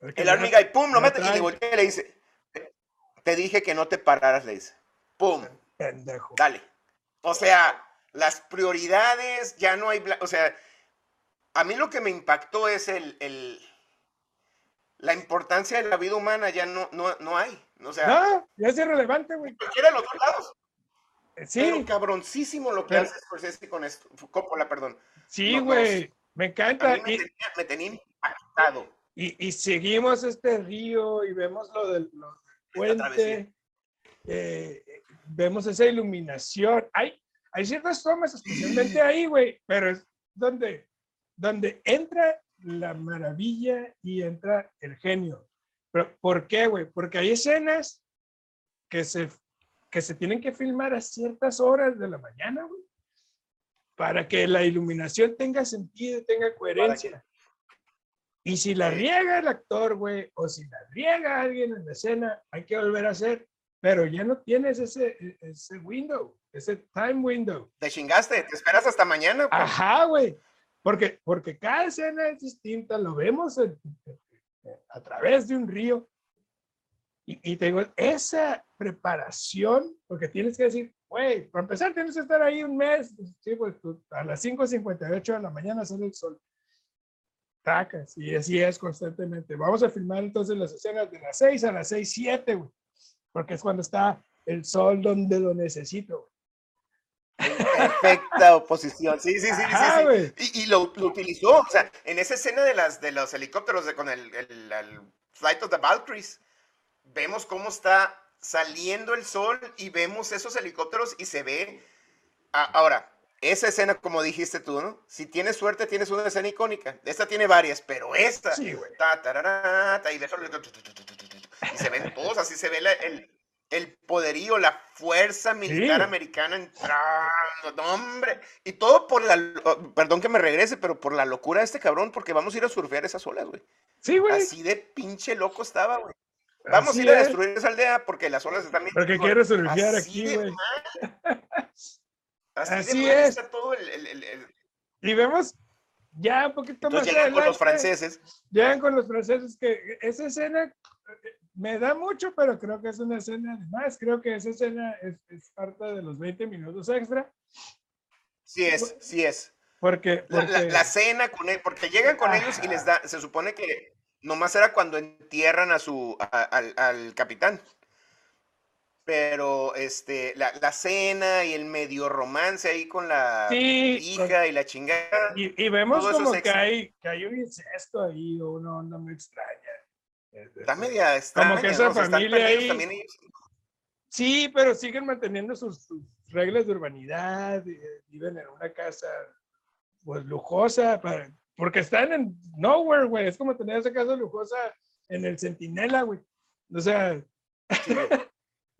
El, El Army Guy, pum, lo mete y le voltea y le dice, te dije que no te pararas, le dice. Pum, Pendejo. dale. O sea, las prioridades, ya no hay, o sea, a mí lo que me impactó es el, el- la importancia de la vida humana, ya no, no, no hay. O sea, No, ya es irrelevante, güey. cualquiera de los dos lados. Sí, Pero cabroncísimo lo que Pero- hace Scorsese con esto, Coppola, perdón. sí, güey. Me A encanta. mí me Y, tenía, me tenía impactado. y, y seguimos este río y vemos lo del, lo puente. eh, vemos esa iluminación. Hay, hay ciertas tomas, especialmente ahí, güey, pero es donde, donde entra la maravilla y entra el genio. Pero, ¿Por qué, güey? Porque hay escenas que se, que se tienen que filmar a ciertas horas de la mañana, güey, para que la iluminación tenga sentido y tenga coherencia. Y si la riega el actor, güey, o si la riega alguien en la escena, hay que volver a hacer. Pero ya no tienes ese, ese window, ese time window. Te chingaste, te esperas hasta mañana. pues. Ajá, güey. Porque, porque cada escena es distinta, lo vemos en- a través de un río. Y, y te digo, esa preparación, porque tienes que decir, güey, para empezar tienes que estar ahí un mes, sí, pues tú- a las 5.58 de la mañana sale el sol. Tacas, y así es constantemente. Vamos a filmar entonces las escenas de las 6 a las 6, 7, güey, porque es cuando está el sol donde lo necesito. Perfecta oposición. Sí, sí, sí, sí, Ajá, sí. Y, y lo, lo utilizó, o sea, en esa escena de, las, de los helicópteros de, con el, el- el Flight of the Valkyries, vemos cómo está saliendo el sol y vemos esos helicópteros y se ve. a- ahora, esa escena, como dijiste tú, ¿no? Si tienes suerte, tienes una escena icónica. Esta tiene varias, pero esta. Sí, güey. ta, y, de eso- y se ven todos, así se ve la- el. el poderío, la fuerza militar americana entrando, no, hombre. Y todo por la, perdón que me regrese, pero por la locura de este cabrón, porque vamos a ir a surfear esas olas, güey. Sí, güey. Así de pinche loco estaba, güey. Vamos a ir a destruir esa aldea porque las olas están bien. Porque quiero surfear aquí, güey. Así, es. Todo el, Y vemos ya un poquito más llegan con los franceses. Llegan con los franceses que esa escena me da mucho, pero creo que es una escena más. Creo que esa escena es, es parte de los 20 minutos extra. Sí es, sí es. Porque, La, cena con él, porque llegan con ellos y les da, se supone que nomás era cuando entierran a su, al, al capitán pero este, la, la, cena y el medio romance ahí con la hija y la chingada. Y, vemos como que hay, que hay un incesto ahí una onda muy extraña. Está media extraña. Como que esa familia ahí. Sí, pero siguen manteniendo sus, reglas de urbanidad, eh, viven en una casa pues lujosa, para, porque están en nowhere, güey. Es como tener esa casa lujosa en el Centinela, güey. O sea,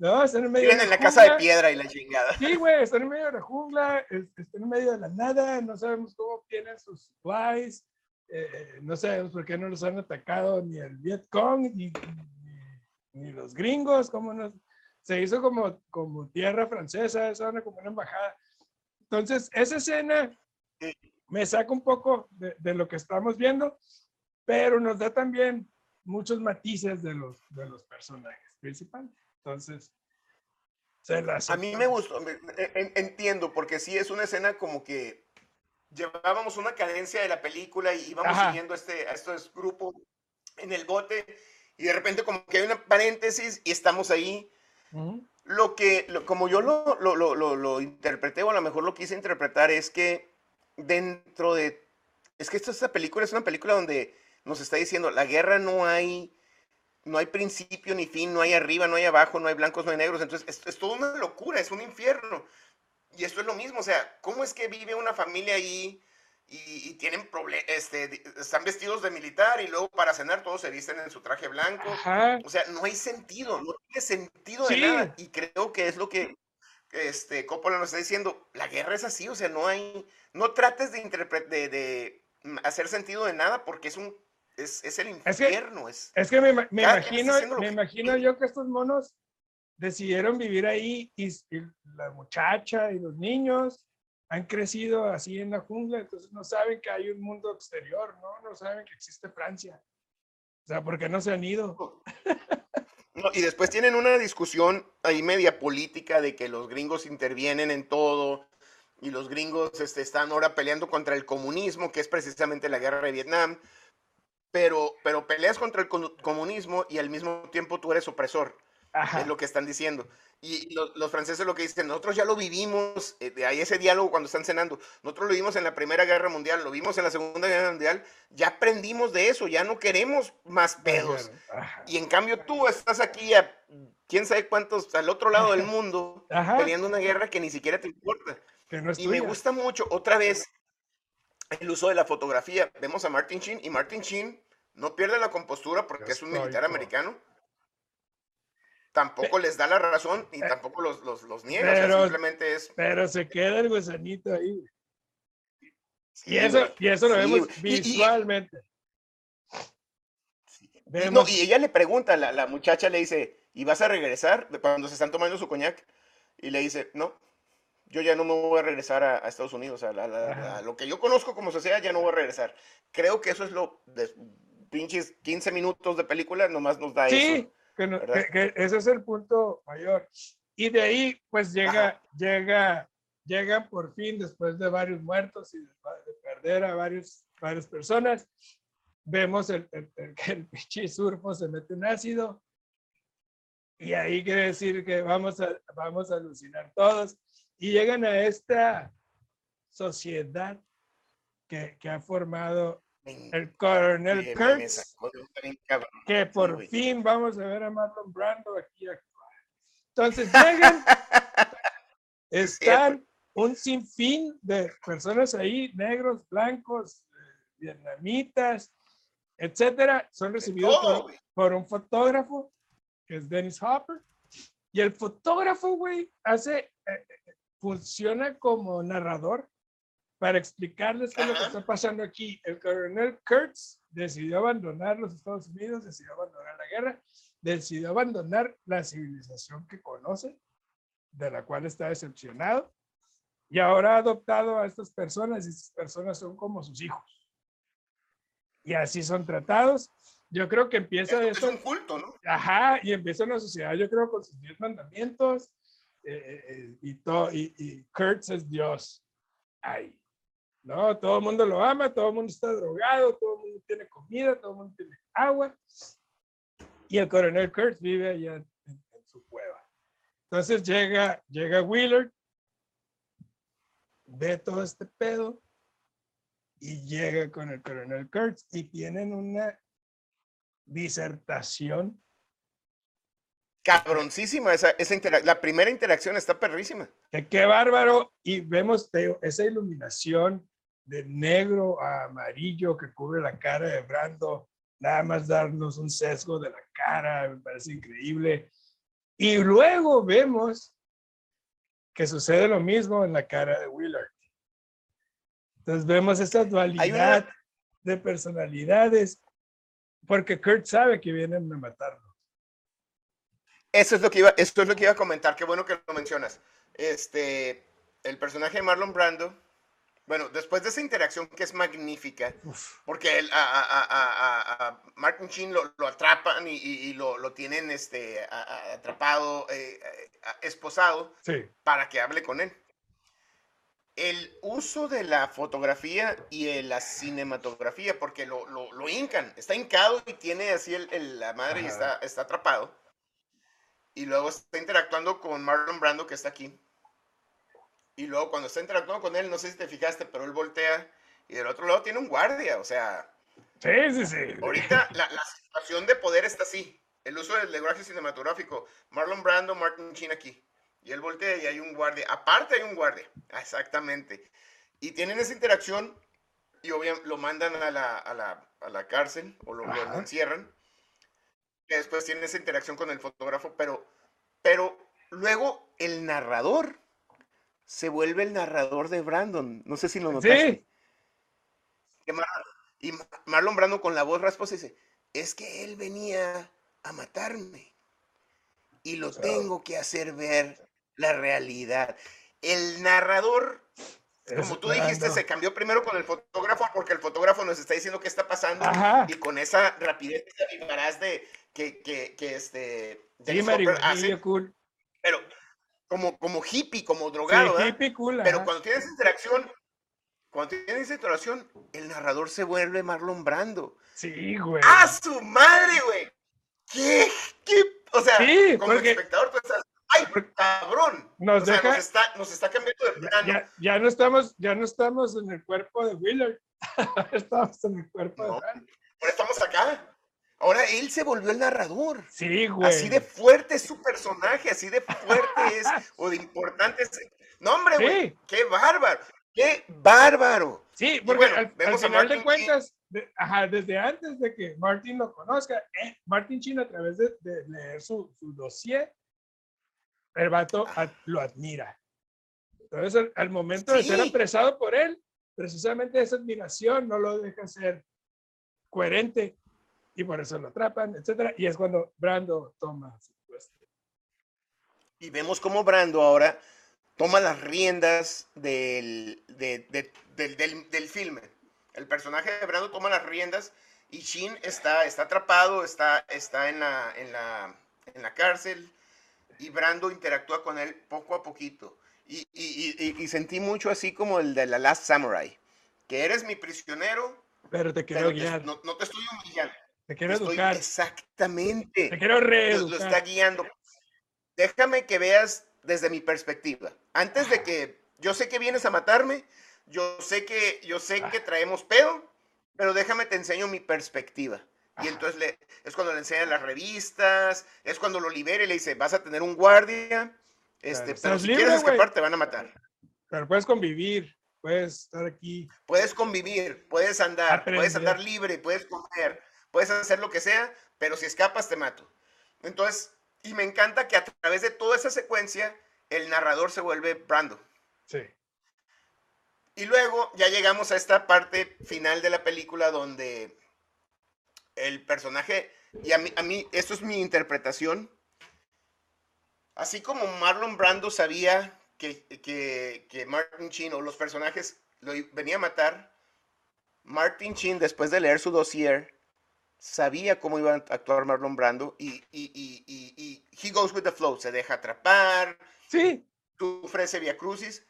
No, están en medio de la, casa de piedra y la chingada. Sí, güey, están en medio de la jungla, están en medio de la nada, no sabemos cómo tienen sus supplies, eh, no sabemos por qué no los han atacado ni el Vietcong, ni, ni, los gringos, cómo no, se hizo como, como tierra francesa, esa como una embajada. Entonces, esa escena me saca un poco de, de, lo que estamos viendo, pero nos da también muchos matices de los, de los personajes principales. Entonces, A mí me gustó, entiendo, porque sí es una escena como que llevábamos una cadencia de la película y íbamos siguiendo este, a estos grupos en el bote y de repente como que hay una paréntesis y estamos ahí. Lo que, como yo lo, lo, lo, lo, interpreté o a lo mejor lo quise interpretar es que dentro de... Es que esta película es una película donde nos está diciendo, la guerra no hay no hay principio ni fin, no hay arriba, no hay abajo, no hay blancos, no hay negros. Entonces, es, es toda una locura, es un infierno. Y esto es lo mismo, o sea, ¿cómo es que vive una familia ahí y, tienen problemas, este, están vestidos de militar y luego para cenar todos se visten en su traje blanco? O sea, no hay sentido, no tiene sentido de nada. Y creo que es lo que este, Coppola nos está diciendo, la guerra es así, o sea, no hay, no trates de, de, de hacer sentido de nada porque es un es, es el infierno. Es que, es, que me, me imagino, me imagino yo que estos monos decidieron vivir ahí y, la muchacha y los niños han crecido así en la jungla, entonces no saben que hay un mundo exterior, ¿no? No saben que existe Francia. O sea, ¿por qué no se han ido? Y después tienen una discusión ahí media política de que los gringos intervienen en todo y los gringos este, están ahora peleando contra el comunismo, que es precisamente la guerra de Vietnam pero, pero peleas contra el comunismo y al mismo tiempo tú eres opresor. Es lo que están diciendo. Y los, franceses lo que dicen, nosotros ya lo vivimos, eh, ahí ese diálogo cuando están cenando, nosotros lo vimos en la Primera Guerra Mundial, lo vimos en la Segunda Guerra Mundial, ya aprendimos de eso, ya no queremos más pedos. Y en cambio tú estás aquí a quién sabe cuántos, al otro lado del mundo, peleando una guerra que ni siquiera te importa. y me gusta mucho, otra vez, el uso de la fotografía. Vemos a Martin Sheen y Martin Sheen no pierde la compostura porque es un militar americano. Tampoco les da la razón y eh, tampoco los, los, niega. simplemente es. Pero se queda el gusanito ahí. y, eso, y eso lo vemos visualmente. Y, ella le pregunta, la, la muchacha le dice, ¿y vas a regresar cuando se están tomando su coñac? Y le dice, no, yo ya no me voy a regresar a, Estados Unidos, a, lo que yo conozco como sociedad, ya no voy a regresar. Creo que eso es lo de pinches 15 minutos de película, nomás nos da eso. Sí, que, ese es el punto mayor. Y de ahí, pues llega, llega, llegan por fin, después de varios muertos y de, perder a varios, varias personas, vemos el, que el pinche surfo se mete en ácido. Y ahí quiere decir que vamos a, vamos a alucinar todos y llegan a esta sociedad que, que ha formado el coronel Kurtz, que por fin vamos a ver a Marlon Brando aquí actuar. Entonces llegan, están un sinfín de personas ahí, negros, blancos, vietnamitas, etcétera, son recibidos por, por, un fotógrafo que es Dennis Hopper Y el fotógrafo, güey, hace, eh, eh, funciona como narrador para explicarles qué es lo que está pasando aquí. El coronel Kurtz decidió abandonar los Estados Unidos, decidió abandonar la guerra, decidió abandonar la civilización que conoce, de la cual está decepcionado, y ahora ha adoptado a estas personas y estas personas son como sus hijos. Y así son tratados. Yo creo que empieza es, Es un culto, ¿no? Ajá, y empieza una sociedad, yo creo, con sus diez mandamientos eh, eh, eh, y, todo, y, y Kurtz es Dios. Ahí. ¿No? Todo el mundo lo ama, todo el mundo está drogado, todo el mundo tiene comida, todo el mundo tiene agua. Y el coronel Kurtz vive allá en, su cueva. Entonces llega, llega Willard, ve todo este pedo y llega con el coronel Kurtz y tienen una disertación. Cabroncísima, esa, esa la primera interacción está perrísima. Que qué bárbaro. Y vemos esa iluminación de negro a amarillo que cubre la cara de Brando, nada más darnos un sesgo de la cara, me parece increíble. Y luego vemos que sucede lo mismo en la cara de Willard. Entonces vemos esta dualidad de personalidades, porque Kurt sabe que vienen a matarlo. Eso es lo que iba, esto es lo que iba a comentar, qué bueno que lo mencionas. Este, el personaje de Marlon Brando bueno, después de esa interacción que es magnífica, porque el, a, Martin Sheen lo, atrapan y, lo, tienen este, atrapado, eh, esposado, para que hable con él. El uso de la fotografía y de la cinematografía, porque lo, lo, hincan, está hincado y tiene así el, la madre y está, está atrapado. Y luego está interactuando con Marlon Brando, que está aquí y luego cuando está interactuando con él, no sé si te fijaste, pero él voltea y del otro lado tiene un guardia, o sea. Sí, sí, sí. Ahorita la, situación de poder está así. El uso del lenguaje cinematográfico. Marlon Brando, Martin Sheen aquí. Y él voltea y hay un guardia. Aparte hay un guardia. Exactamente. Y tienen esa interacción y obviamente lo mandan a la, a la, a la cárcel o lo, lo, encierran. Y después tienen esa interacción con el fotógrafo, pero, pero luego el narrador se vuelve el narrador de Brandon. No sé si lo notaste. Sí. Y Marlon Brando con la voz rasposa dice, es que él venía a matarme y lo tengo que hacer ver la realidad. El narrador, como tú dijiste, se cambió primero con el fotógrafo porque el fotógrafo nos está diciendo qué está pasando y con esa rapidez de que, que, que este... Sí, cool. Pero como, como hippie, como drogado. Pero cuando tienes interacción, cuando tienes interacción, el narrador se vuelve Marlon Brando. Sí, güey. ¡A su madre, güey! ¿Qué? ¿Qué? O sea, como espectador tú estás, ¡ay, cabrón! Nos, deja, nos, está, nos está cambiando de plano. Ya, ya, no estamos, ya no estamos en el cuerpo de Willard. estamos en el cuerpo de Brando. Ahora estamos acá. Ahora él se volvió el narrador. Sí, güey. Así de fuerte es su personaje, así de fuerte es, o de importante es. No, hombre, güey. Qué bárbaro. Qué bárbaro. Sí, porque al, final de cuentas, ajá, desde antes de que Martin lo conozca, eh, Martin Chino, a través de, leer su, su dossier, el vato lo admira. Entonces, al, momento de ser apresado por él, precisamente esa admiración no lo deja ser coherente y por eso lo atrapan, etcétera. Y es cuando Brando toma su puesto. Y vemos cómo Brando ahora toma las riendas del, del, del, del, filme. El personaje de Brando toma las riendas y Shin está, está atrapado, está, está en, la, en, la, en la cárcel y Brando interactúa con él poco a poquito. Y, y, y, sentí mucho así como el de la Last Samurai, que eres mi prisionero, pero te quiero guiar. no, no, te estoy humillando. Te quiero educar. Exactamente. Te quiero reeducar. Lo, está guiando. Déjame que veas desde mi perspectiva. Antes de que yo sé que vienes a matarme, yo sé que yo sé que traemos pedo, pero déjame te enseño mi perspectiva. Y entonces le, es cuando le enseñan las revistas, es cuando lo libera y le dice, vas a tener un guardia, este, pero si quieres escapar te van a matar. Pero puedes convivir, puedes estar aquí. Puedes convivir, puedes andar, puedes andar libre, puedes comer, puedes hacer lo que sea, pero si escapas te mato. Entonces, Y me encanta que a través de toda esa secuencia, el narrador se vuelve Brando. Sí. Y luego ya llegamos a esta parte final de la película donde el personaje, y a mí, a mí esto es mi interpretación, así como Marlon Brando sabía que, que, que Martin Sheen o los personajes lo venía a matar, Martin Sheen, después de leer su dossier, sabía cómo iba a actuar Marlon Brando y, y, y, y, he goes with the flow, se deja atrapar, sí. sufre ese via crucis,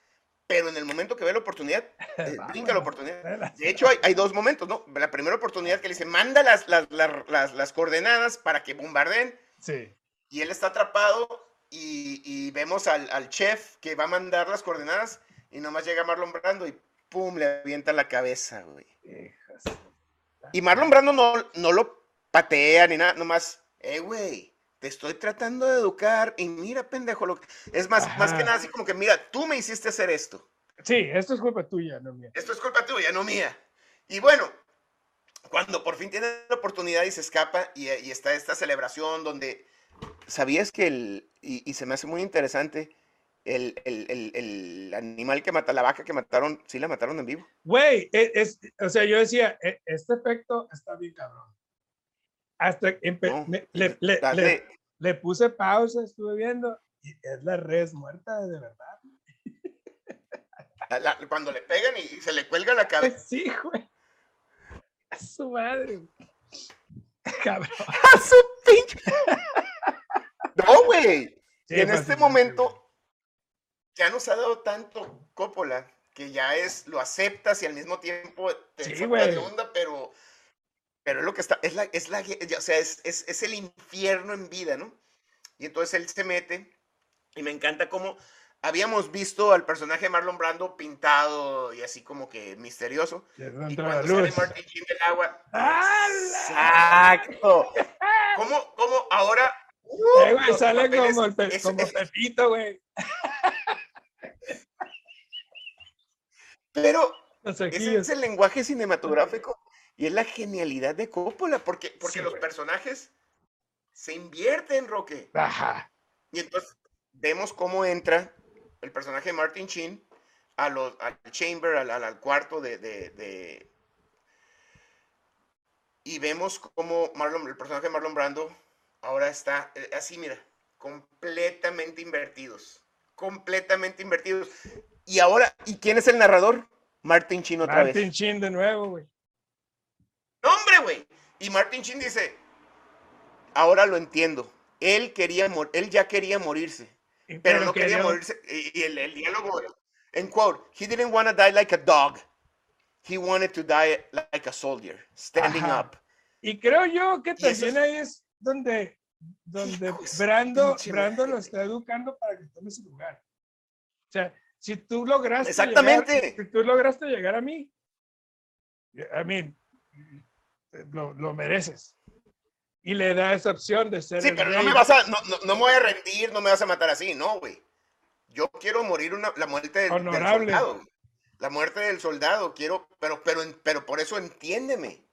pero en el momento que ve la oportunidad, eh, brinca la oportunidad. De hecho, hay, hay, dos momentos, ¿no? La primera oportunidad que le dice, manda las, las, las, las coordenadas para que bombarden. Sí. Y él está atrapado y, vemos al, al, chef que va a mandar las coordenadas y nomás llega Marlon Brando y pum, le avienta la cabeza, güey. Y Marlon Brando no, no lo patea ni nada, nomás, eh, güey, te estoy tratando de educar y mira, pendejo, lo que... es más, más que nada así como que, mira, tú me hiciste hacer esto. Sí, esto es culpa tuya, no mía. Esto es culpa tuya, no mía. Y bueno, cuando por fin tiene la oportunidad y se escapa y, y está esta celebración donde, ¿sabías que el, y, y se me hace muy interesante, el, el, el, el, animal que mata, la vaca que mataron, sí la mataron en vivo. Güey, e, es, o sea, yo decía, e, este efecto está bien cabrón. Hasta que no, me, le, le, le, le, puse pausa, estuve viendo, y es la res muerta de verdad. La, la, cuando le pegan y se le cuelga la cabeza. Sí, güey. A su madre. Cabrón. A su pinche. No, güey. Sí, y en este momento, ya nos ha dado tanto Coppola que ya es, lo aceptas y al mismo tiempo te sí, de onda, pero, pero es lo que está, es la, es la, o sea, es, es, es, el infierno en vida, ¿no? Y entonces él se mete y me encanta cómo habíamos visto al personaje de Marlon Brando pintado y así como que misterioso. Y cuando sale Martin Sheen del agua. Exacto. ¿Cómo, cómo ahora? Uh, eh, güey, sale como, el pe, como Pepito, güey. Pero ese es el lenguaje cinematográfico y es la genialidad de Coppola, porque, porque sí, los personajes se invierten, Roque. Ajá. Y entonces vemos cómo entra el personaje de Martin Sheen a los, al chamber, al, al cuarto de, de, de, Y vemos cómo Marlon, el personaje de Marlon Brando ahora está eh, así, mira, completamente invertidos. Completamente invertidos. Y ahora, ¿y quién es el narrador? Martin Chin otra Martin vez. Martin Chin de nuevo, güey. No, hombre, güey. Y Martin Chin dice, ahora lo entiendo. Él quería, él ya quería morirse, pero, pero no quería, quería morirse. Y, y el, el, diálogo, en quote, he didn't want to die like a dog. He wanted to die like a soldier, standing Ajá. up. Y creo yo que también ahí es donde, donde Brando, Brando lo está educando para que tome su lugar. O sea, si tú lograste Exactamente. Llegar, si tú lograste llegar a mí, a mí, lo, lo, mereces. Y le da esa opción de ser. Sí, pero rey. no me vas a, no, no, no, me voy a rendir, no me vas a matar así, no, güey. Yo quiero morir una, la muerte del, Honorable. del soldado. La muerte del soldado, quiero, pero, pero, pero por eso entiéndeme.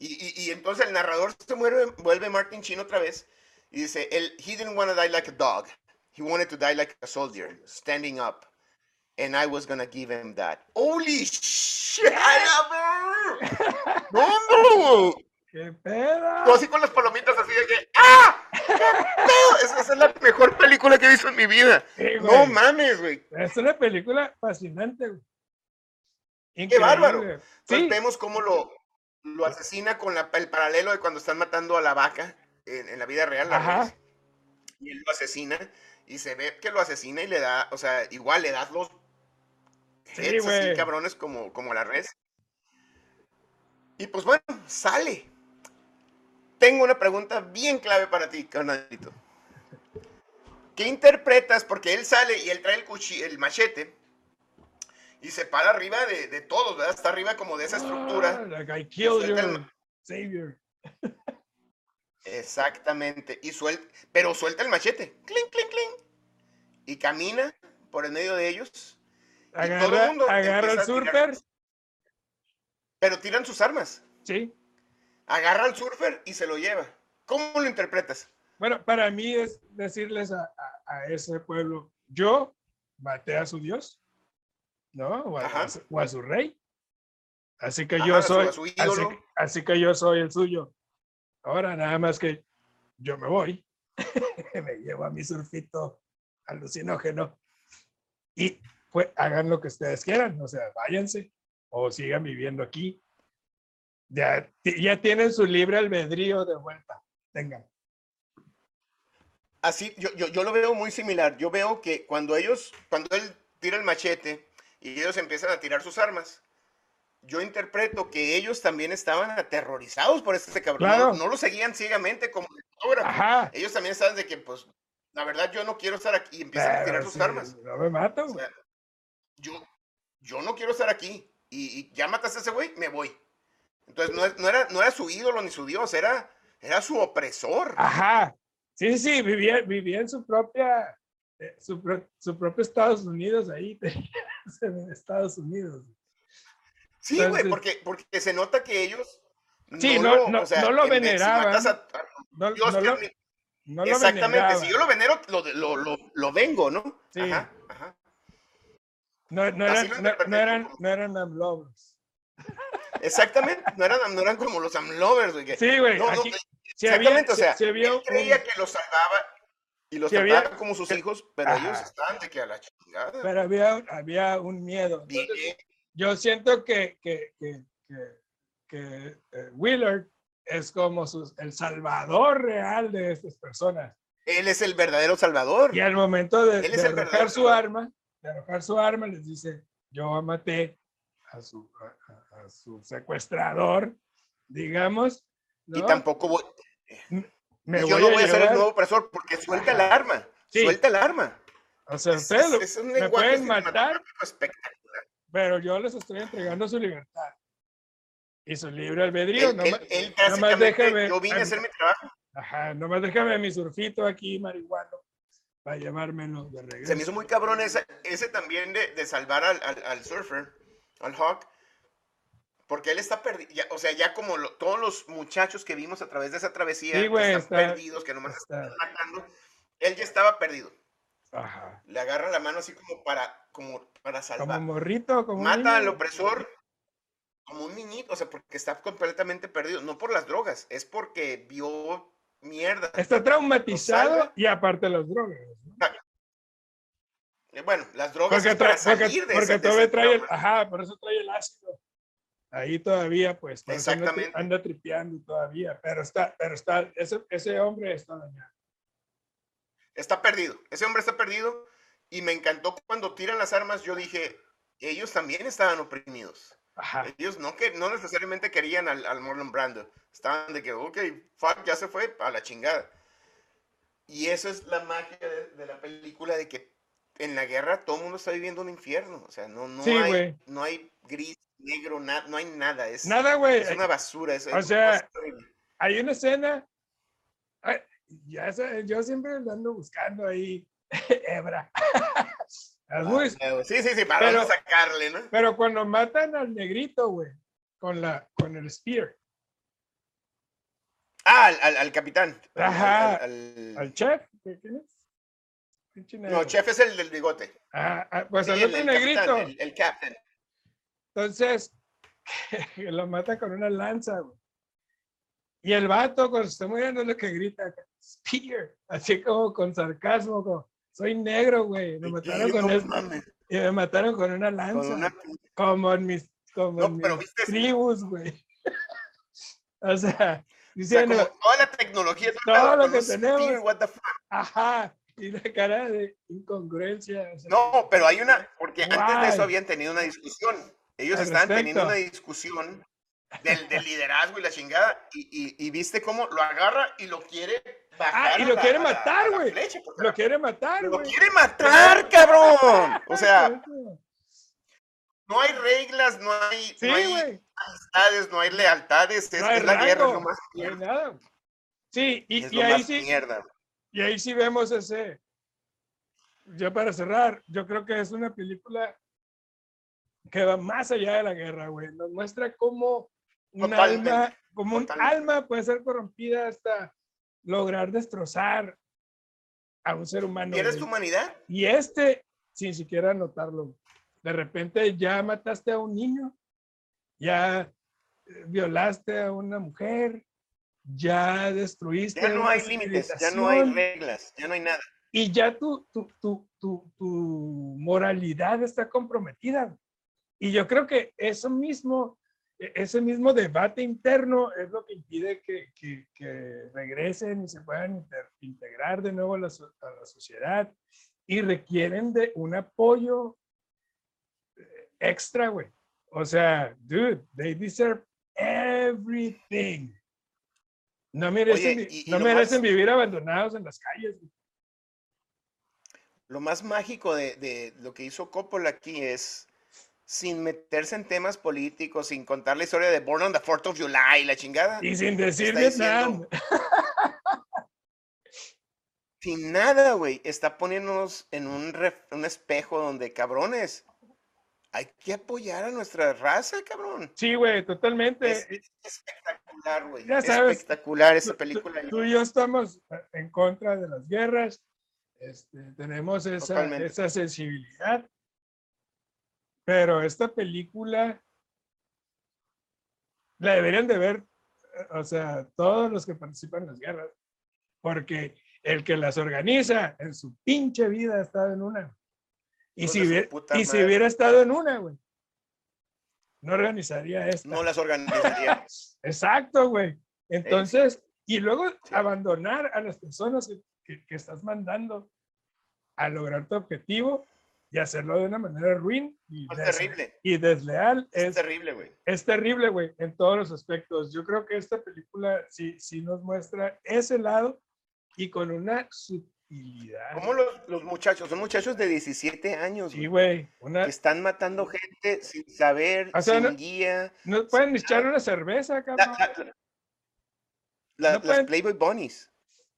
Y, y, y entonces el narrador se muere, vuelve Martin Chin otra vez y dice, él, he didn't want to die like a dog. He wanted to die like a soldier, standing up. And I was gonna give him that. Holy shit! ¡No, no! ¡Qué pedo! Tú así con las palomitas así de que ¡Ah! ¡Qué pedo! Esa, esa es la mejor película que he visto en mi vida. Sí, no mames, güey. Es una película fascinante, güey. ¡Qué bárbaro! Entonces sí. vemos cómo lo, lo asesina con la, el paralelo de cuando están matando a la vaca en, en la vida real. La. Res, y él lo asesina y se ve que lo asesina y le da, o sea, igual le das los Sí, hits así cabrones como, como la res. Y pues bueno, sale. Tengo una pregunta bien clave para ti, carnalito. ¿Qué interpretas? Porque él sale y él trae el, cuchillo, el machete y se para arriba de, de todos, ¿verdad? Está arriba como de esa estructura. Ah, like I killed Suelta your el- savior. Exactamente. Y suelta, pero suelta el machete. Clink, clink, clink. Y camina por el medio de ellos. Y todo el Agarra, mundo agarra el empieza a tirar- surfer. Pero tiran sus armas. Sí. Agarra al surfer y se lo lleva. ¿Cómo lo interpretas? Bueno, para mí es decirles a, a- a ese pueblo, yo maté a su Dios, ¿no? O a, o a su rey. Así que Ajá, yo soy, así, así que yo soy el suyo. Ahora nada más que yo me voy, me llevo a mi surfito alucinógeno y pues hagan lo que ustedes quieran, o sea, váyanse o sigan viviendo aquí. Ya, ya tienen su libre albedrío de vuelta. Tengan. Así, yo, yo, yo lo veo muy similar. Yo veo que cuando ellos, cuando él tira el machete y ellos empiezan a tirar sus armas, yo interpreto que ellos también estaban aterrorizados por este cabrón. Claro. No, no lo seguían ciegamente como. Ajá. Ellos también estaban de que, pues, la verdad yo no quiero estar aquí y empiezan a tirar sus armas. No me. O sea, yo, yo no quiero estar aquí. Y, y ya mataste a ese güey, me voy. Entonces no, era, no era su ídolo ni su dios, era, era su opresor. Ajá. Sí, sí, vivía, vivía en su propia, eh, su, su propio Estados Unidos ahí, en Estados Unidos. Sí, güey, Entonces- porque, porque se nota que ellos. Sí, no- lo- no- o sea, no lo si veneraban. a- a No, Dios, no lo, no lo exactamente, veneraban. si yo lo venero, lo, lo, lo, lo vengo, ¿no? Sí. Ajá, ajá. No, eran, lo no, no eran, como- no eran amlovers. Exactamente, no eran, no eran como los amlovers, güey. Sí, güey. no, no, aquí- sí había- exactamente, o sea, sí había él un- creía que los salvaba y los Sí había- trataba como sus hijos, pero Ajá. ellos estaban de que a la chingada. pero había, había un miedo. Entonces, yo siento que, que, que, que, que, eh, Willard es como sus- el salvador real de estas personas. Él es el verdadero salvador. Y al momento de, de arrojar su arma, de arrojar su arma, les dice, yo maté a su, a- su secuestrador, digamos. Y tampoco voy, Me yo no voy a ser el llevar- nuevo opresor porque suelta el arma. Sí. Suelta el arma. O sea, Es, ustedes es- es un me lenguaje pueden matar, espectacular. pero yo les estoy entregando su libertad. Y su libre albedrío. Él, no él- ma- él déjame- yo vine a hacer mi trabajo. Ajá, nomás déjame mi surfito aquí, marihuano, para llevármelo de regreso. Se me hizo muy cabrón ese, ese también de, de salvar al, al, al surfer, al Hawk, porque él está perdido, o sea, ya como lo- todos los muchachos que vimos a través de esa travesía, Sí, que están está- perdidos, que nomás está- están matando, él ya estaba perdido. Ajá. Le agarra la mano así como para, como para Como salvar. morrito, como Mata al opresor como un niñito, o sea, porque está completamente perdido, no por las drogas, es porque vio mierda. Está traumatizado y aparte las drogas. ¿no? Bueno, las drogas Porque, es para tra- porque, salir de porque ese- de todavía ese trae el, ajá, por eso trae el ácido. Ahí todavía, pues, anda, Exactamente. anda tripeando todavía, pero está, pero está, ese, ese hombre está dañado. Está perdido. Ese hombre está perdido. Y me encantó cuando tiran las armas. Yo dije, ellos también estaban oprimidos. Ajá. Ellos no, que, no necesariamente querían al, al Marlon Brando. Estaban de que, ok, fuck, ya se fue a la chingada. Y eso es la magia de, de la película, de que en la guerra todo el mundo está viviendo un infierno. O sea, no, no, Sí, hay, no hay gris, negro, na- no hay nada. Es, Nada, güey. es una basura. Es, o es- sea. Hay una escena. ay, ya sé, yo siempre ando buscando ahí, hebra. Muy- Ah, sí, sí, sí, para pero- dónde sacarle, ¿no? pero cuando matan al negrito, güey, con, la, con el spear, Ah, al, al- al capitán. Al- Ajá. al- chef, ¿qué- ¿quién es? No, chef es el del bigote. Ah, ah, pues Sí, al el, otro el negrito. capitán, el, el captain. Entonces, lo mata con una lanza, güey. Y el vato, cuando se está muriendo, es lo que grita, spear, así como con sarcasmo, como, soy negro, güey, me mataron con mames, y me mataron con una lanza, con una- como en mis, como No, en pero mis viste- tribus, güey. o sea, O sea, diciendo, toda la tecnología. Todo lo que tenemos. spear, what the fuck. ajá, y la cara de incongruencia. o sea, No, pero hay una, porque antes de eso habían tenido una discusión. Ellos Al estaban teniendo una discusión del, del liderazgo y la chingada. Y, y- y viste cómo lo agarra y lo quiere bajar. Ah, y lo la- quiere matar, güey. Lo quiere matar, lo güey. quiere matar, cabrón. O sea, no hay reglas, no hay, sí, no hay amistades, no hay lealtades. Es, No hay es la guerra, es lo más no hay mierda. nada. güey. Sí, y, Es y lo ahí más sí, mierda. y ahí sí vemos ese. Ya para cerrar, yo creo que es una película que va más allá de la guerra, güey. Nos muestra cómo un Totalmente, alma, como un totalmente. alma puede ser corrompida hasta lograr destrozar a un ser humano. ¿Quieres tu humanidad? Y este, sin siquiera notarlo, de repente ya mataste a un niño, ya eh, violaste a una mujer, ya destruiste. Ya no hay límites, ya no hay reglas, ya no hay nada. Y ya tu, tu, tu, tu, tu moralidad está comprometida. Y yo creo que eso mismo, e- ese mismo debate interno es lo que impide que, que, que regresen y se puedan inter- integrar de nuevo a la, a la sociedad y requieren de un apoyo eh, extra, güey. O sea, dude, they deserve everything. No merecen, Oye, y- no merecen más- vivir abandonados en las calles. Lo más mágico de, de lo que hizo Coppola aquí es, sin meterse en temas políticos, sin contar la historia de Born on the 4th of July, la chingada, Y sin decir Vietnam. diciendo- sin nada, güey, está poniéndonos en un, ref- un espejo donde, cabrones, hay que apoyar a nuestra raza, cabrón. Sí, güey, totalmente. Es, es espectacular, güey. Ya sabes, espectacular esa película. Tú y yo estamos en contra de las guerras. Este, tenemos esa sensibilidad. Pero esta película la deberían de ver, eh, o sea, todos los que participan en las guerras. Porque el que las organiza en su pinche vida ha estado en una. Y, si, hubiera- y si hubiera estado en una, güey, no organizaría esta. No las organizaría. Exacto, güey. Entonces, y luego Sí. abandonar a las personas que, que- que estás mandando a lograr tu objetivo y hacerlo de una manera ruin y, Es des- terrible. y desleal Es es, terrible, güey. es terrible, güey, en todos los aspectos. Yo creo que esta película sí, sí nos muestra ese lado y con una sutilidad. ¿Cómo los, los muchachos? Son muchachos de 17 años, Sí, güey. Una, que están matando gente sin saber, O sea, sin no- guía. no pueden echar una cerveza, cabrón. la- la- la- No las pueden- Playboy Bunnies.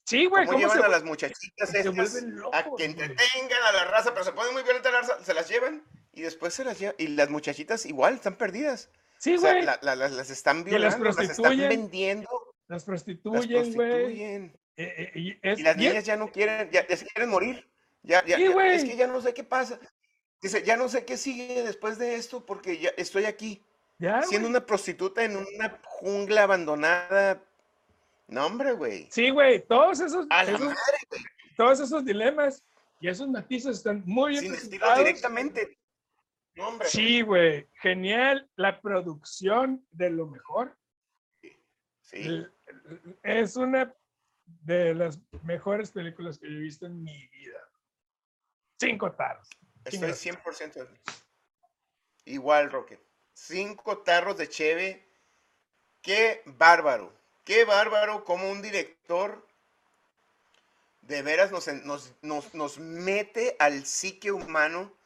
Sí, güey. ¿Cómo ¿Cómo llevan se, a las muchachitas estas a que entretengan a la raza, pero se ponen muy violentas la raza, se las llevan y después se las llevan. Y las muchachitas igual están perdidas. Sí, o sea, güey. la- la- las, las están las violando, las, están prostituyen, vendiendo, Las las prostituyen, güey. Eh, eh, y es- Y las es- niñas ya no quieren, ya, ya se quieren morir. Ya, ya, Sí, ya- es que ya no sé qué pasa. Dice, ya no sé qué sigue después de esto porque ya estoy aquí. ya, siendo una prostituta en una jungla abandonada. No, hombre, güey. Sí, güey, todos esos, A la esos- madre, güey. todos esos dilemas y esos matices están muy bien Sin presentados. directamente. No, hombre. Sí, güey, genial. La producción de lo mejor. Sí. Es una de las mejores películas que yo he visto en mi vida. Cinco taros. Estoy chingas. 100% de- igual, Roque. Cinco tarros de cheve. Qué bárbaro. Qué bárbaro como un director de veras nos, nos, nos, nos mete al psique humano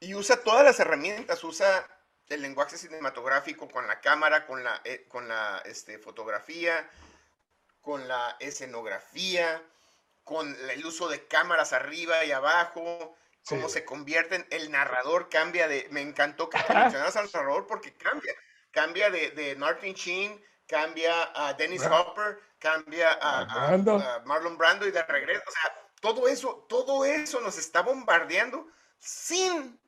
y usa todas las herramientas. Usa el lenguaje cinematográfico con la cámara, con la, eh, con la este, fotografía, con la escenografía, con el uso de cámaras arriba y abajo, Sí, cómo güey. se convierten, el narrador cambia de, me encantó que mencionaras al narrador porque cambia, cambia de, de Martin Sheen, cambia a Dennis Hopper, cambia a, a- Brando. a Marlon Brando y de regreso, o sea, todo eso, todo eso nos está bombardeando sin,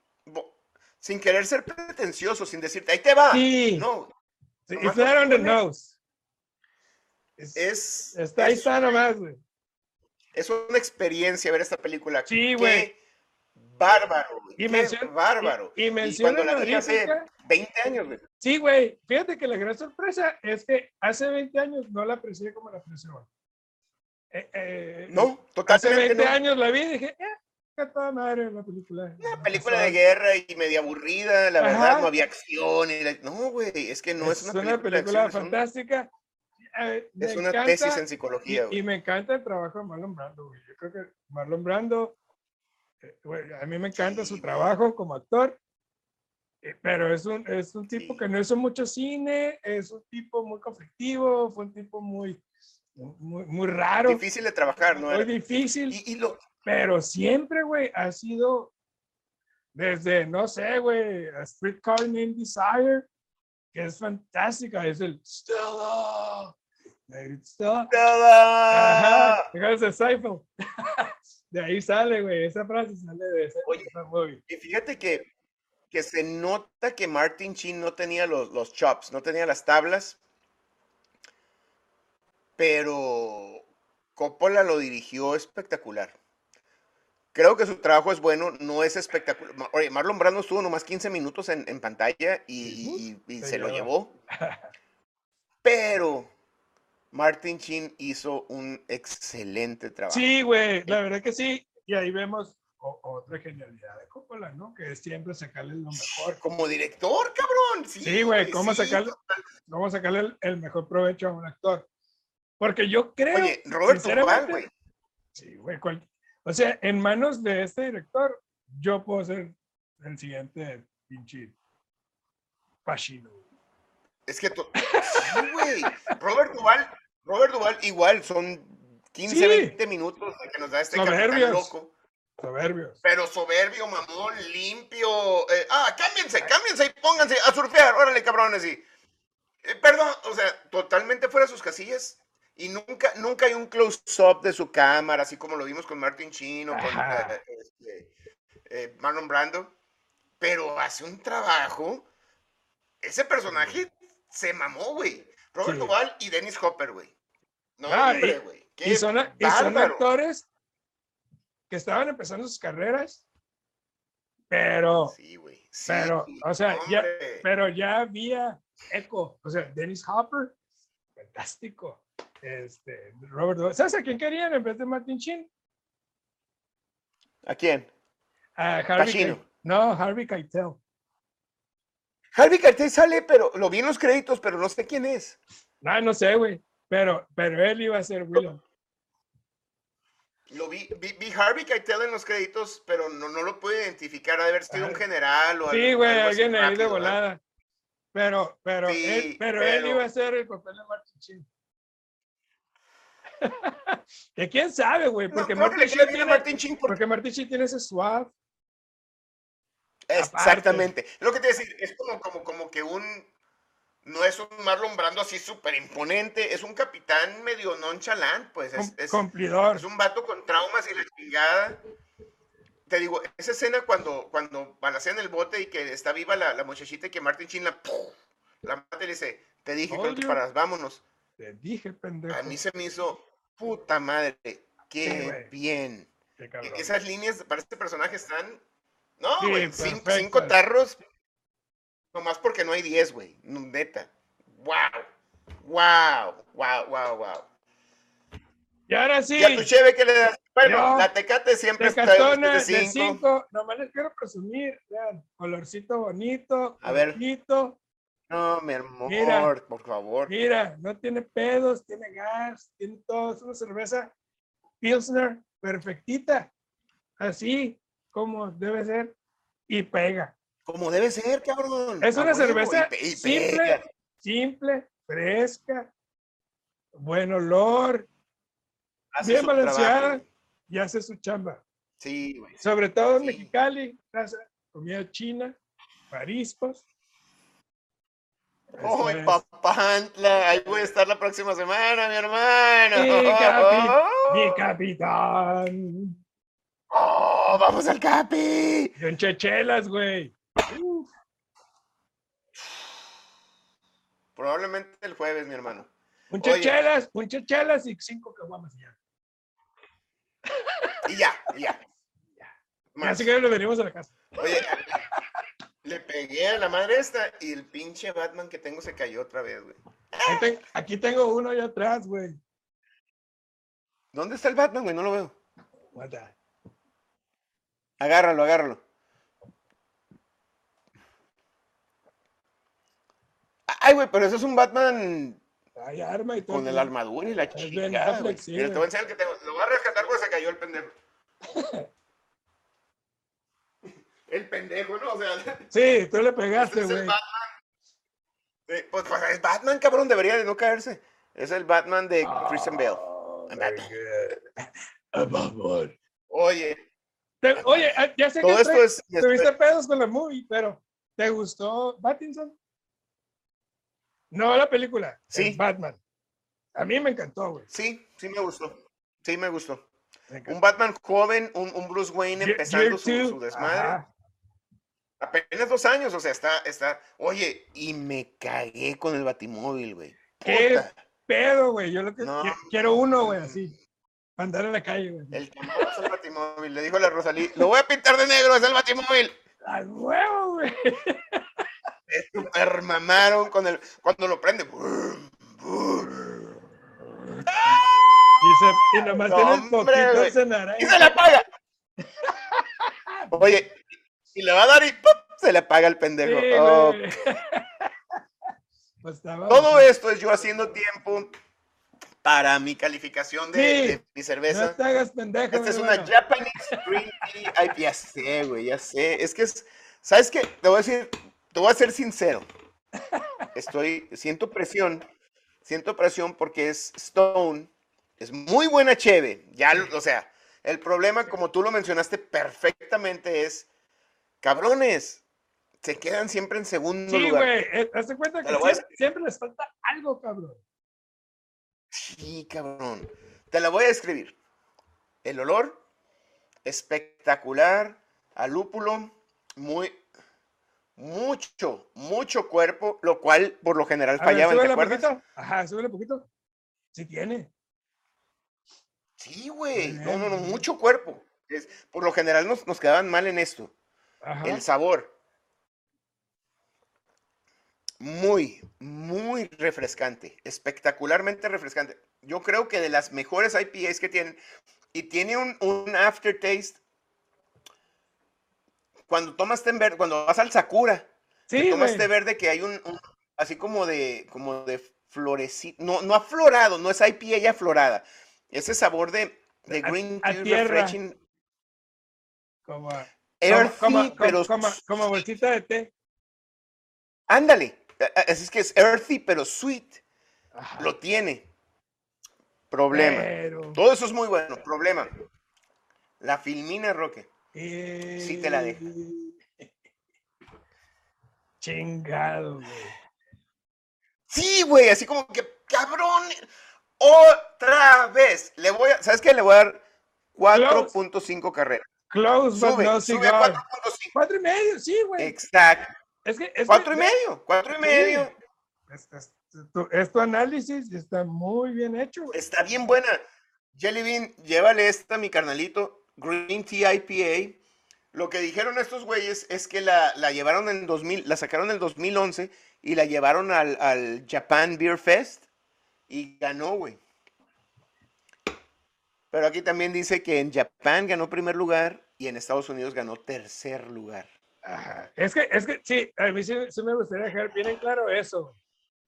sin querer ser pretencioso, sin decirte, ahí te va, Sí, no, sí, nomás it's not on the nose. Es- es, está, ahí es está una- nomás, güey. es una experiencia ver esta película. Sí, güey. Bárbaro, güey. Y qué mencion- bárbaro. Y, y Y menciona cuando la vi hace honorífica- 20 años, güey. Sí, güey. Fíjate que la gran sorpresa es que hace 20 años no la aprecié como la aprecio ahora. Eh, eh, No, Hace totalmente 20 no. años la vi y dije, eh, qué toda madre la película. Una película de guerra y media aburrida, la Ajá. verdad, no había acción. y la- No, güey, es que no es, una película, de acción, es fantástica. Eh, Es una encanta- tesis en y, psicología, y güey. me encanta el trabajo de Marlon Brando, güey. Yo creo que Marlon Brando, a mí me encanta su trabajo como actor, eh, pero es un, es un tipo que no hizo mucho cine, es un tipo muy conflictivo, fue un tipo muy, muy, muy raro, Difícil de trabajar, ¿no? muy Era- difícil, Y, y lo, pero siempre, güey, ha sido desde, no sé, güey, a Streetcar Named Desire, que es fantástica, es el Stella, Stella. Ajá, de Seinfeld. De ahí sale, güey, esa frase sale de ese, Oye. esa movie. Y fíjate que, que se nota que Martin Sheen no tenía los, los chops, no tenía las tablas, pero Coppola lo dirigió espectacular. Creo que su trabajo es bueno, no es espectacular. Oye, Marlon Brando estuvo nomás 15 minutos en, en pantalla y, y- Se se lo llevó. Pero Martin Sheen hizo un excelente trabajo. Sí, güey, la verdad que sí. Y ahí vemos otra genialidad de Coppola, ¿no? Que es siempre sacarle lo mejor. Como director, cabrón. Sí, Sí, güey, ¿cómo sí. sacarle, cómo sacarle el, el mejor provecho a un actor? Porque yo creo. Oye, Robert Duvall, sinceramente, güey. Sí, güey. o sea, en manos de este director, yo puedo ser el siguiente pinche Pacino. güey. Es que to- sí, güey. Robert Duval, Robert Duval igual son 15, Sí. 20 minutos que nos da este capitán Soberbios. loco. Soberbios. Pero soberbio, mamón, limpio. eh, ah, cámbiense, cámbiense y pónganse a surfear. Órale, cabrones. Y, eh, perdón, o sea, totalmente fuera de sus casillas. Y nunca, nunca hay un close-up de su cámara, así como lo vimos con Martin Sheen o con eh, este, eh, Marlon Brando. Pero hace un trabajo. Ese personaje se mamó, güey. Robert Sí. Duvall y Dennis Hopper, güey. No, Ah, hombre, güey. Y son, y son bárbaro. actores que estaban empezando sus carreras, pero, Sí, güey. sí, pero, o sea, ya, pero ya había eco. O sea, Dennis Hopper, fantástico. Este, Robert, Duvall. ¿sabes a quién querían en vez de Martin Sheen? ¿A quién? A Harvey Pacino. Keitel. No, Harvey Keitel. Harvey Keitel sale, pero lo vi en los créditos, pero no sé quién es. No, no sé, güey. Pero, pero él iba a ser Willow. Lo vi, vi, vi Harvey Keitel en los créditos, pero no, no lo pude identificar. Ha de haber sido un Ah. general o Sí, algo- güey, alguien ahí de volada. Pero, pero, Sí, él, pero, él iba a ser el papel de Martin Sheen. que quién sabe, güey, No, porque que Martin Sheen tiene, Martin Sheen porque- porque Martin Sheen tiene ese suave. Exactamente. Lo que te decir, es como, como, como que un. No es un Marlon Brando así súper imponente, es un capitán medio nonchalant, pues. Es, es- cumplidor. Es un vato con traumas y la chingada. Te digo, esa escena cuando, cuando balacean el bote y que está viva la, la muchachita y que Martin Sheen la, ¡pum! la mata y le dice, te dije que te Odio. paras, vámonos. Te dije, pendejo. A mí se me hizo puta madre. Sí, Qué güey. bien. Qué. Esas líneas para este personaje están... No, güey, cinco tarros. Nomás porque no hay diez, güey. Neta. Wow. Wow. Wow, wow, wow. Y ahora sí, ¿Y a tu cheve qué le das? Bueno, Yo, la tecate siempre está Tecatona de de cinco. 5. Nomás les quiero presumir. Vean, colorcito bonito. A ver. No, mi amor, Mira. por favor. Mira, no tiene pedos, tiene gas, tiene todo. Es una cerveza Pilsner perfectita. Así como debe ser. Y pega. Como debe ser, cabrón. Es una cerveza y pe- y simple, simple, fresca, buen olor, Hace bien trabajo, balanceada y hace su chamba. Sí, güey. Sobre todo en Sí. Mexicali, raza, comida china, mariscos. ¡Ay, es. papantla! Ahí voy a estar la próxima semana, mi hermano. Sí, capi- Mi capitán. ¡Oh, vamos al Capi! Y en chechelas, güey. Uf, Probablemente el jueves, mi hermano. Un chechelas, un chechelas y cinco caguamas y ya. Y ya, y ya. Más. Así que nos venimos a la casa. Oye, le pegué a la madre esta y el pinche Batman que tengo se cayó otra vez, güey. Aquí tengo uno allá atrás, güey. ¿Dónde está el Batman, güey? No lo veo. Guarda. Agárralo, agárralo. Ay, güey, pero eso es un Batman Hay arma y todo. con el armadura y la güey. Sí, Mira, te güey. voy a enseñar el que tengo. Lo voy a rescatar porque se cayó el pendejo. El pendejo, ¿no? O sea, Sí, tú le pegaste, es el güey. Batman. Pues, pues es Batman, cabrón, debería de no caerse. Es el Batman de Christian Bale. Oh, good. A Batman. Oye, Te- Oye, ah, ya sé todo que esto es. tuviste pedos con la movie, pero ¿te gustó Battinson? No la película, Sí. el Batman. A mí me encantó, güey. Sí, sí me gustó. Sí me gustó. Me. Un Batman joven, un, un Bruce Wayne empezando su, desmadre. ajá. Apenas dos años, o sea, está, está. Oye, y me cagué con el Batimóvil, güey. ¿Qué? Pedo, güey. Yo lo que No. qui- quiero uno, güey, así. Andar en la calle, güey. El el Batimóvil. Le dijo a la Rosalí, lo voy a pintar de negro, es el Batimóvil. ¡Al huevo, güey! Super mamaron con el. Cuando lo prende. Y, se, y nomás No, tiene hombre, poquitos güey. en naranja. Y se le apaga. Oye, y le va a dar y ¡pum! se le apaga el pendejo. Sí, Oh. Pues todo esto es yo haciendo tiempo para mi calificación de, Sí. de mi cerveza. No te hagas pendejo. Esta es mi una. Japanese Green Tea. Ay, ya sé, güey, ya sé. Es que es, ¿sabes qué? Te voy a decir, te voy a ser sincero. Estoy, siento presión, siento presión porque es Stone, es muy buena cheve. Ya, o sea, el problema, como tú lo mencionaste perfectamente, es, cabrones, se quedan siempre en segundo Sí, lugar. güey. eh, Hazte cuenta que siempre, siempre les falta algo, cabrón. Sí, cabrón. Te la voy a describir. El olor, espectacular, a lúpulo, muy, mucho, mucho cuerpo, lo cual por lo general A ver, fallaba, ¿te súbele acuerdas? poquito. Ajá, súbele poquito. Sí tiene. Sí, güey. No, no, no, mucho cuerpo. Es, por lo general nos, nos quedaban mal en esto. Ajá. El sabor. Muy, muy refrescante. Espectacularmente refrescante. Yo creo que de las mejores IPAs que tienen. Y tiene un, un aftertaste. Cuando tomas té verde, cuando vas al Sakura, Sí, tomas té verde que hay un, un- así como de, como de florecito. No, no aflorado, no es IPA ya aflorada. Ese sabor de, de A- green a tea tierra. refreshing. Como, como, Earthy, como, pero como, como bolsita de té. Ándale. A- a- Así es que es earthy, pero sweet. Ajá. Lo tiene. Problema. Pero, Todo eso es muy bueno. Problema. La filmina, Roque. Sí te la deja. eh, Chingado, güey. Sí, güey. Así como que, cabrón. Otra vez. Le voy a. ¿Sabes qué? Le voy a dar 4.5 carreras. Close but Sube, no sube a cigar. 4.5. Cuatro y medio, sí, güey. Exacto. Es que, es Cuatro y medio. Cuatro y medio. Es, es- tu, es tu análisis y está muy bien hecho, güey. Está bien buena. Jelly Bean, llévale esta, mi carnalito. Green Tea IPA. Lo que dijeron estos güeyes es que la, la llevaron en 2000, la sacaron en 2011 y la llevaron al, al Japan Beer Fest y ganó, güey. Pero aquí también dice que en Japón ganó primer lugar y en Estados Unidos ganó tercer lugar. Ajá. Es que, es que, sí, a mí sí, sí me gustaría dejar bien en claro eso,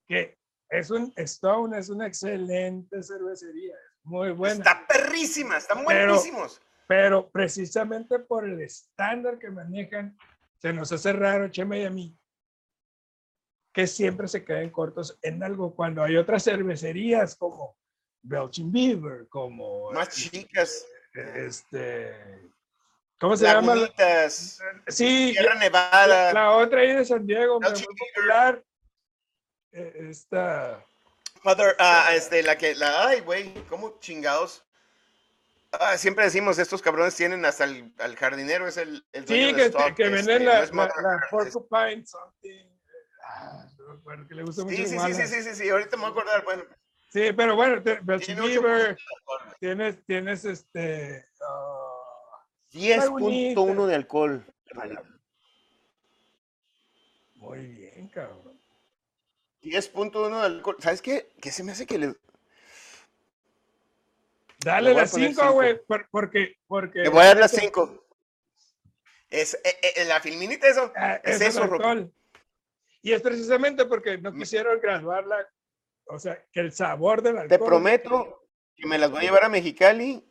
que es un Stone, es una excelente cervecería, es muy buena, Está perrísima, están Pero- buenísimos. pero precisamente por el estándar que manejan, se nos hace raro, Chema y a mí, que siempre se queden cortos en algo cuando hay otras cervecerías como Belching Beaver, como Más chicas, este, ¿cómo se llama? lagunitas, Sí, Sierra la, Nevada. la otra ahí de San Diego, muy, popular. Eh, Esta, Mother, ah, este, la que, la, ay, güey, ¿cómo chingados? Ah, siempre decimos, estos cabrones tienen hasta el, al jardinero, es el, el dueño sí, de que, stock, que este, venden no la, es la, la Porcupine something. Ah, no me acuerdo, que le gusta mucho Sí, sí, sí, sí, sí, sí, sí, ahorita me voy a acordar, bueno. Sí, pero bueno, te- Tiene de güey. tienes, tienes este. ah, 10.1 de alcohol. muy bien, cabrón. 10.1 de alcohol. ¿Sabes qué? ¿Qué se me hace que le... Dale las poner 5, cinco. güey, por- porque, porque. Le voy a dar las 5. Es, eh, eh, la filminita eso. Ah, Es eso, alcohol. Y es precisamente porque no Me- quisieron graduarla, o sea, que el sabor del alcohol. Te prometo que me las voy a llevar a Mexicali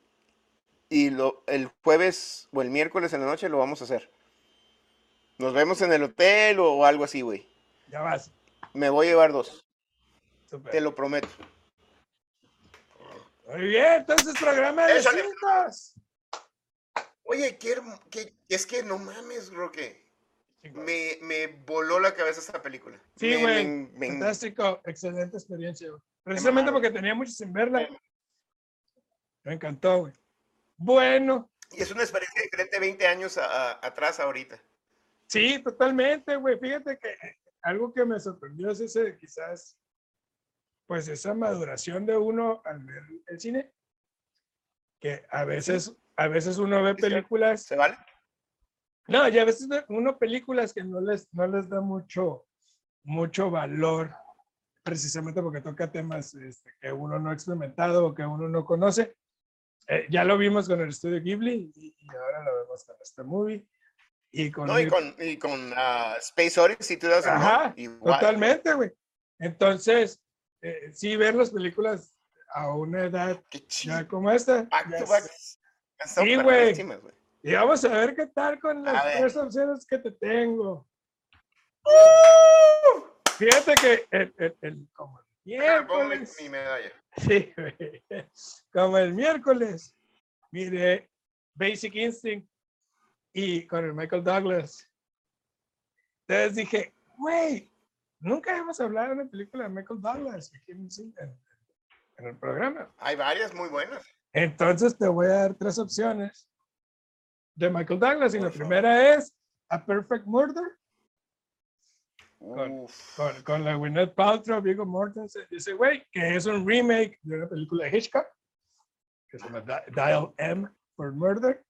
y lo, el jueves o el miércoles en la noche lo vamos a hacer. Nos vemos en el hotel o algo así, güey. Ya vas. Me voy a llevar dos, te lo prometo. Muy bien, entonces programa de cinco. Oye, qué, qué- es que no mames, Roque. Me, me voló la cabeza esta película. Sí, güey. Fantástico, excelente experiencia. güey. Precisamente porque tenía mucho sin verla. Me encantó, güey. Bueno, Y es una experiencia diferente 20 años a- a- atrás ahorita. sí, totalmente, güey. Fíjate que algo que me sorprendió es ese, quizás, pues esa maduración de uno al ver el cine. Que a veces, a veces uno ve películas ¿Se vale? No, y a veces ve uno películas que no les, no les da mucho, mucho valor, precisamente porque toca temas este, que uno no ha experimentado o que uno no conoce. Eh, ya lo vimos con el estudio Ghibli y, y ahora lo vemos con este movie. Y con, No, y con, y con ah, Space Odyssey, tú das Ajá, totalmente, güey. Entonces, eh, sí, ver las películas a una edad ya como esta. Back ya to back. Sí, güey. Y vamos a ver qué tal con las tres opciones que te tengo. Fíjate que el, el- el- como el miércoles, mi medalla. Sí, como el miércoles, mire Basic Instinct y con el Michael Douglas. Entonces dije, güey, nunca hemos hablado de una película de Michael Douglas aquí en, en- en el programa. Hay varias muy buenas. Entonces te voy a dar tres opciones de Michael Douglas y la favor. primera es A Perfect Murder. Con- con, con la Gwyneth Paltrow, Viggo Mortensen, ese güey, que es un remake de una película de Hitchcock, que se llama Di- Dial M for Murder.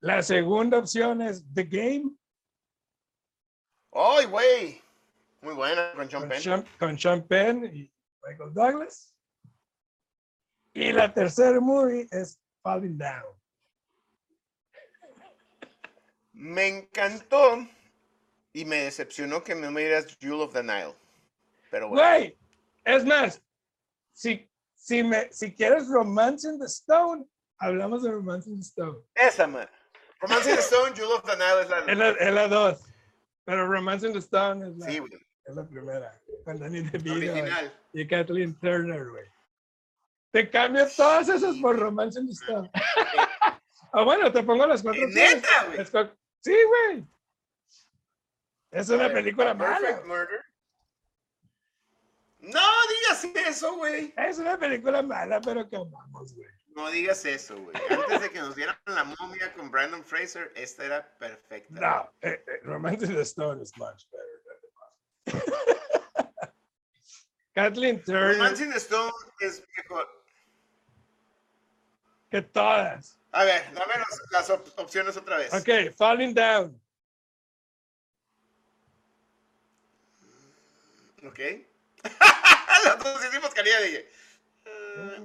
La segunda opción es The Game, ¡Ay, güey! Muy buena con John con Penn. Sean, con Sean Penn y Michael Douglas. Y la tercera movie es Falling Down. Me encantó y me decepcionó que me miras Jewel of the Nile. Pero bueno. Güey, es más, si, si, me, si quieres Romance in the Stone, hablamos de Romance in the Stone. Esa, man. Romance in the Stone, Jewel of the Nile es la. Es la, es la dos. Pero Romance in the Stone es la, Sí, es la primera. Con Danny DeVito y Kathleen Turner, güey. Te cambio todas esas por Romance in the Stone. Ah, bueno, te pongo las cuatro. Neta, güey. Sí, güey. Es una película mala. Murder. No digas eso, güey. Es una película mala, pero que amamos, güey. No digas eso, güey. Antes de que nos dieran la momia con Brandon Fraser, esta era perfecta. No, eh, eh, the Stone is much better than the. Kathleen Turner, Romance in the Stone es mejor. que todas. A ver, dame las, las op- opciones otra vez. Ok, Falling Down. Ok. Los dos hicimos caridad, dije. eh,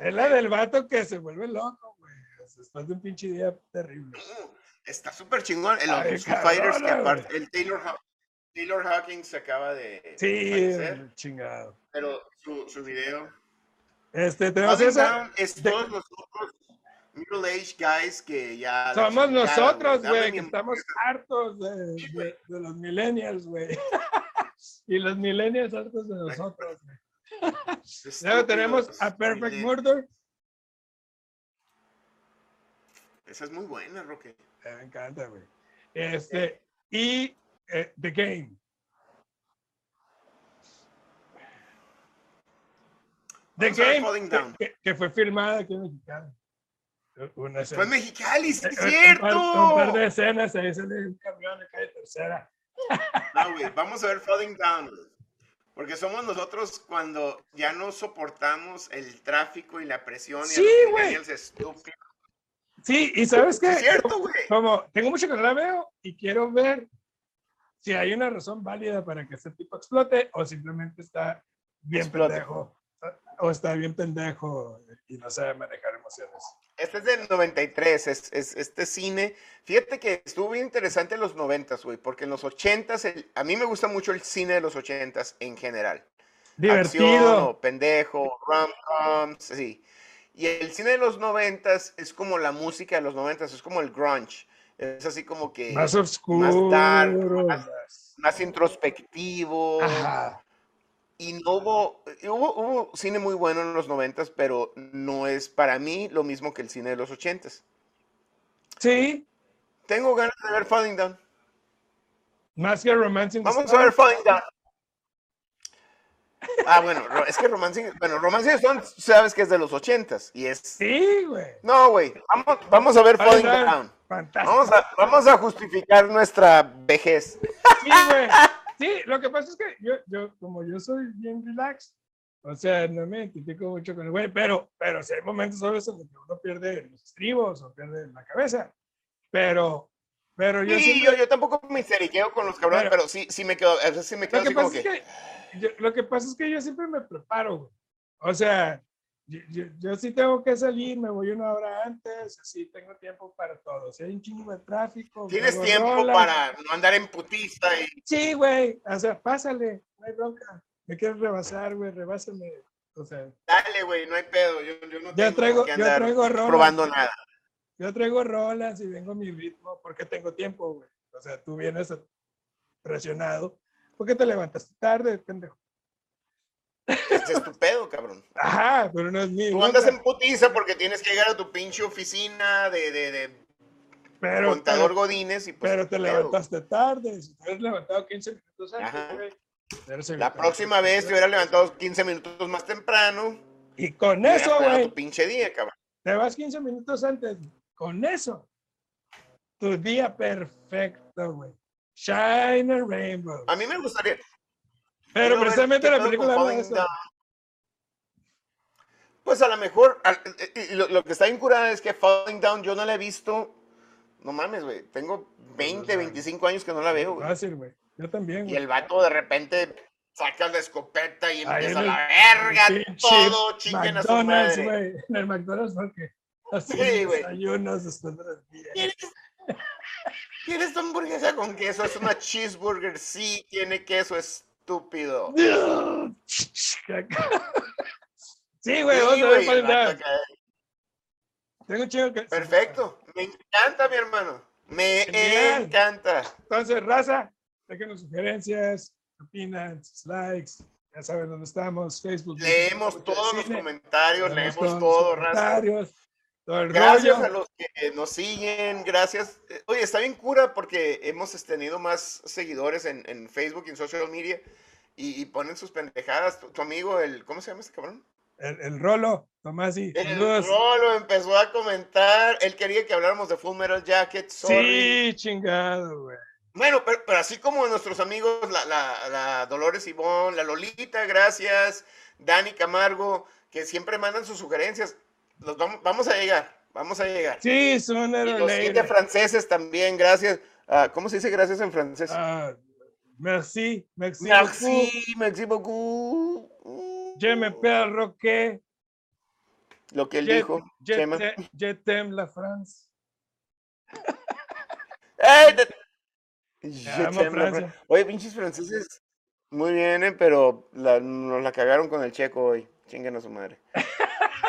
Es la del vato que se vuelve loco, güey. Después de un pinche día terrible. Está súper chingón. El Ay, los Foo Fighters, que aparte, el Taylor, Taylor Hawkins se acaba de Sí, chingado. pero su, su video. Este, tenemos esa. Es de- todos los otros middle-aged guys que ya. Somos nosotros, güey, que estamos hartos de, de- de los millennials, güey. y los millennials hartos de nosotros. Luego tenemos a Perfect. Murder. Esa es muy buena, Roque. Eh, Me encanta, güey. Este, y eh, The Game. The Vamos Game, Down. que- que fue filmada aquí en. Una escena. Fue en Mexicali, sí, es Eh, eh, Un par, cierto. un par de escenas, ahí sale un camión acá de tercera. No, güey, vamos a ver Falling Down. Porque somos nosotros cuando ya no soportamos el tráfico y la presión Sí, güey. Sí, y sabes qué? Es cierto, güey. Como tengo mucho que no la veo y quiero ver si hay una razón válida para que este tipo explote o simplemente está bien Explote. pendejo o está bien pendejo y no sabe manejar emociones. Este es del 93, es, es este cine. Fíjate que estuvo bien interesante en los 90, güey, porque en los 80s, el- a mí me gusta mucho el cine de los 80s en general. Acción Divertido. o pendejo, rom-coms, sí. Y el cine de los 90s es como la música de los 90s, es como el grunge. Es así como que Más oscuro. dark, más- más introspectivo. Ajá. Y no hubo, hubo, hubo cine muy bueno en los 90s, pero no es para mí lo mismo que el cine de los 80s. Sí, Tengo ganas de ver Falling Down. más que Romance in the Vamos a ver Falling Down. Ah, bueno, es que Romancing, bueno, Romancing Stone, sabes que es de los ochentas y es... Sí, güey. No, güey, vamos, vamos a ver Falling. Down. Fantástico. Vamos a, vamos a justificar nuestra vejez. Sí, güey. Sí, lo que pasa es que yo, yo, como yo soy bien relax, o sea, no me identifico mucho con el güey, pero, pero si hay momentos obvios en los que uno pierde los estribos o pierde la cabeza. Pero, pero yo Sí, siempre. yo, yo tampoco me histeriqueo con los cabrones, Pero- pero sí, sí me quedo, a veces sí me quedo Lo que, así como pasa que... es que, yo, lo que pasa es que yo siempre me preparo, güey. O sea, yo, yo, yo sí tengo que salir, me voy una hora antes, así tengo tiempo para todo. Si hay un chingo de tráfico. Tienes tiempo rolas. para no andar en putiza y... Sí, güey. O sea, pásale, no hay bronca. Me quieres rebasar, güey, rebásame. O sea, Dale, güey, no hay pedo, yo, yo no tengo traigo- que andar traigo rolas. probando nada. yo traigo rolas y vengo a mi ritmo porque tengo tiempo, güey. O sea, tú vienes presionado. ¿Por qué te levantaste tarde, pendejo? Ese es tu pedo, cabrón. Ajá, pero no es mi Tú andas en putiza porque tienes que llegar a tu pinche oficina de, de, de pero, contador pero, Godínez y pues... pero te pedo. levantaste tarde. Si te hubieras levantado 15 minutos antes, güey. hubieras La próxima vez te problema. hubiera levantado 15 minutos más temprano. Y con y hubieras eso, güey, tu pinche día, cabrón. te vas 15 minutos antes. Con eso. Tu día perfecto, güey. Shine a rainbow. A mí me gustaría... Pero precisamente la película Falling eso. Down. Pues a lo mejor, y- y lo, lo que está bien curada es que Falling Down yo no la he visto. No mames, güey. Tengo 20, 25 años que no la veo, güey. Fácil, güey. Yo también, Y güey. el vato de repente saca la escopeta y empieza el la verga, todo chinguen a su madre. güey. En el McDonald's, porque así Sí, güey. desayunos después de las 10. ¿Quieres, ¿Quieres tu hamburguesa con queso? Es una cheeseburger. Sí, tiene queso, estúpido. Sí, güey, Sí, vamos a ver. Tengo un chingo que. Perfecto. Me encanta, mi hermano. Me Genial. encanta. Entonces, raza, déjenos sugerencias, opinan, likes. Ya saben dónde estamos, Facebook. Leemos todos los comentarios, leemos leemos todos todo, los raza. comentarios, todo el Gracias rollo. a los que nos siguen, gracias. Eh, Oye, está bien cura porque hemos este, tenido más seguidores en, en Facebook y en social media y, y ponen sus pendejadas. Tu, tu amigo, el, ¿cómo se llama este cabrón? El, el Rolo, Tomasi, El saludos. Rolo empezó a comentar. Él quería que habláramos de Full Metal Jacket. Sorry. Sí, chingado, güey. Bueno, pero, pero así como nuestros amigos, la, la, la Dolores Ivón, la Lolita, gracias, Dani Camargo, que siempre mandan sus sugerencias. Los vamos, vamos a llegar, vamos a llegar. Sí, y or los siete franceses también, gracias. Ah, ¿Cómo se dice gracias en francés? Ah, merci, merci, beaucoup. Merci, merci beaucoup. Je m'appelle Roque. Lo que él Je, dijo. je, te- je t'aime la France. ¡Ey! te- Je t'aime, la Francia. Fran- Oye, pinches franceses. Muy bien, ¿eh? pero la- nos la cagaron con el checo hoy. Chinguen a su madre.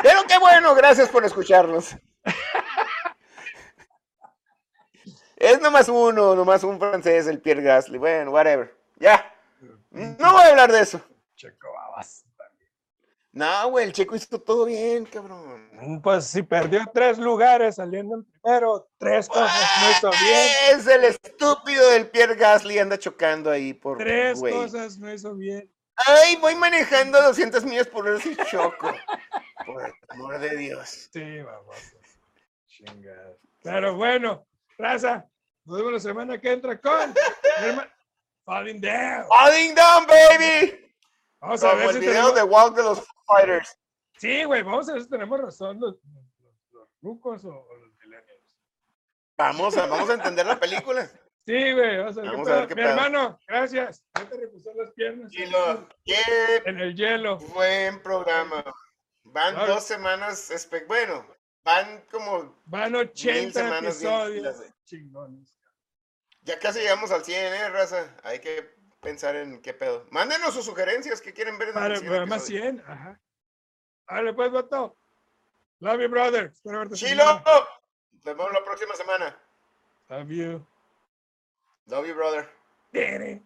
Pero qué bueno, gracias por escucharnos. Es nomás uno, nomás un francés, el Pierre Gasly. Bueno, whatever. Ya. No voy a hablar de eso. Checo babas. No, güey, el checo hizo todo bien, cabrón. Pues si perdió tres lugares saliendo en primero, tres cosas no hizo bien. Es el estúpido del Pierre Gasly, anda chocando ahí por. Tres cosas no hizo bien. Ay, voy manejando 200 millas por hora sin choco. Por el amor de Dios. Sí, vamos. Chingada. Pero bueno, raza, nos vemos la semana que entra con Falling Down. Falling down, baby. Vamos a Como ver el si video tenemos... de Walk de los Fighters. Sí, güey, vamos a ver si tenemos razón los, los, rucos o, o los millennials. Vamos a, vamos a entender la película. Sí, güey, vamos a ver, Vamos qué a pedo. ver qué Mi pedo. hermano, gracias. Ya te las piernas en el hielo. buen programa. Van Claro. dos semanas, bueno, van como, Van 80 semanas bien episodios. Chingones. ya casi llegamos al 100, ¿eh, raza? Hay que pensar en qué pedo. Mándenos sus sugerencias que quieren ver Para el programa episodio. 100. Ajá. Dale, pues, vato. Love you, brother. Espero verte. esta ¡Chilo! Nos vemos la próxima semana. Love you. Love you, brother. Tere.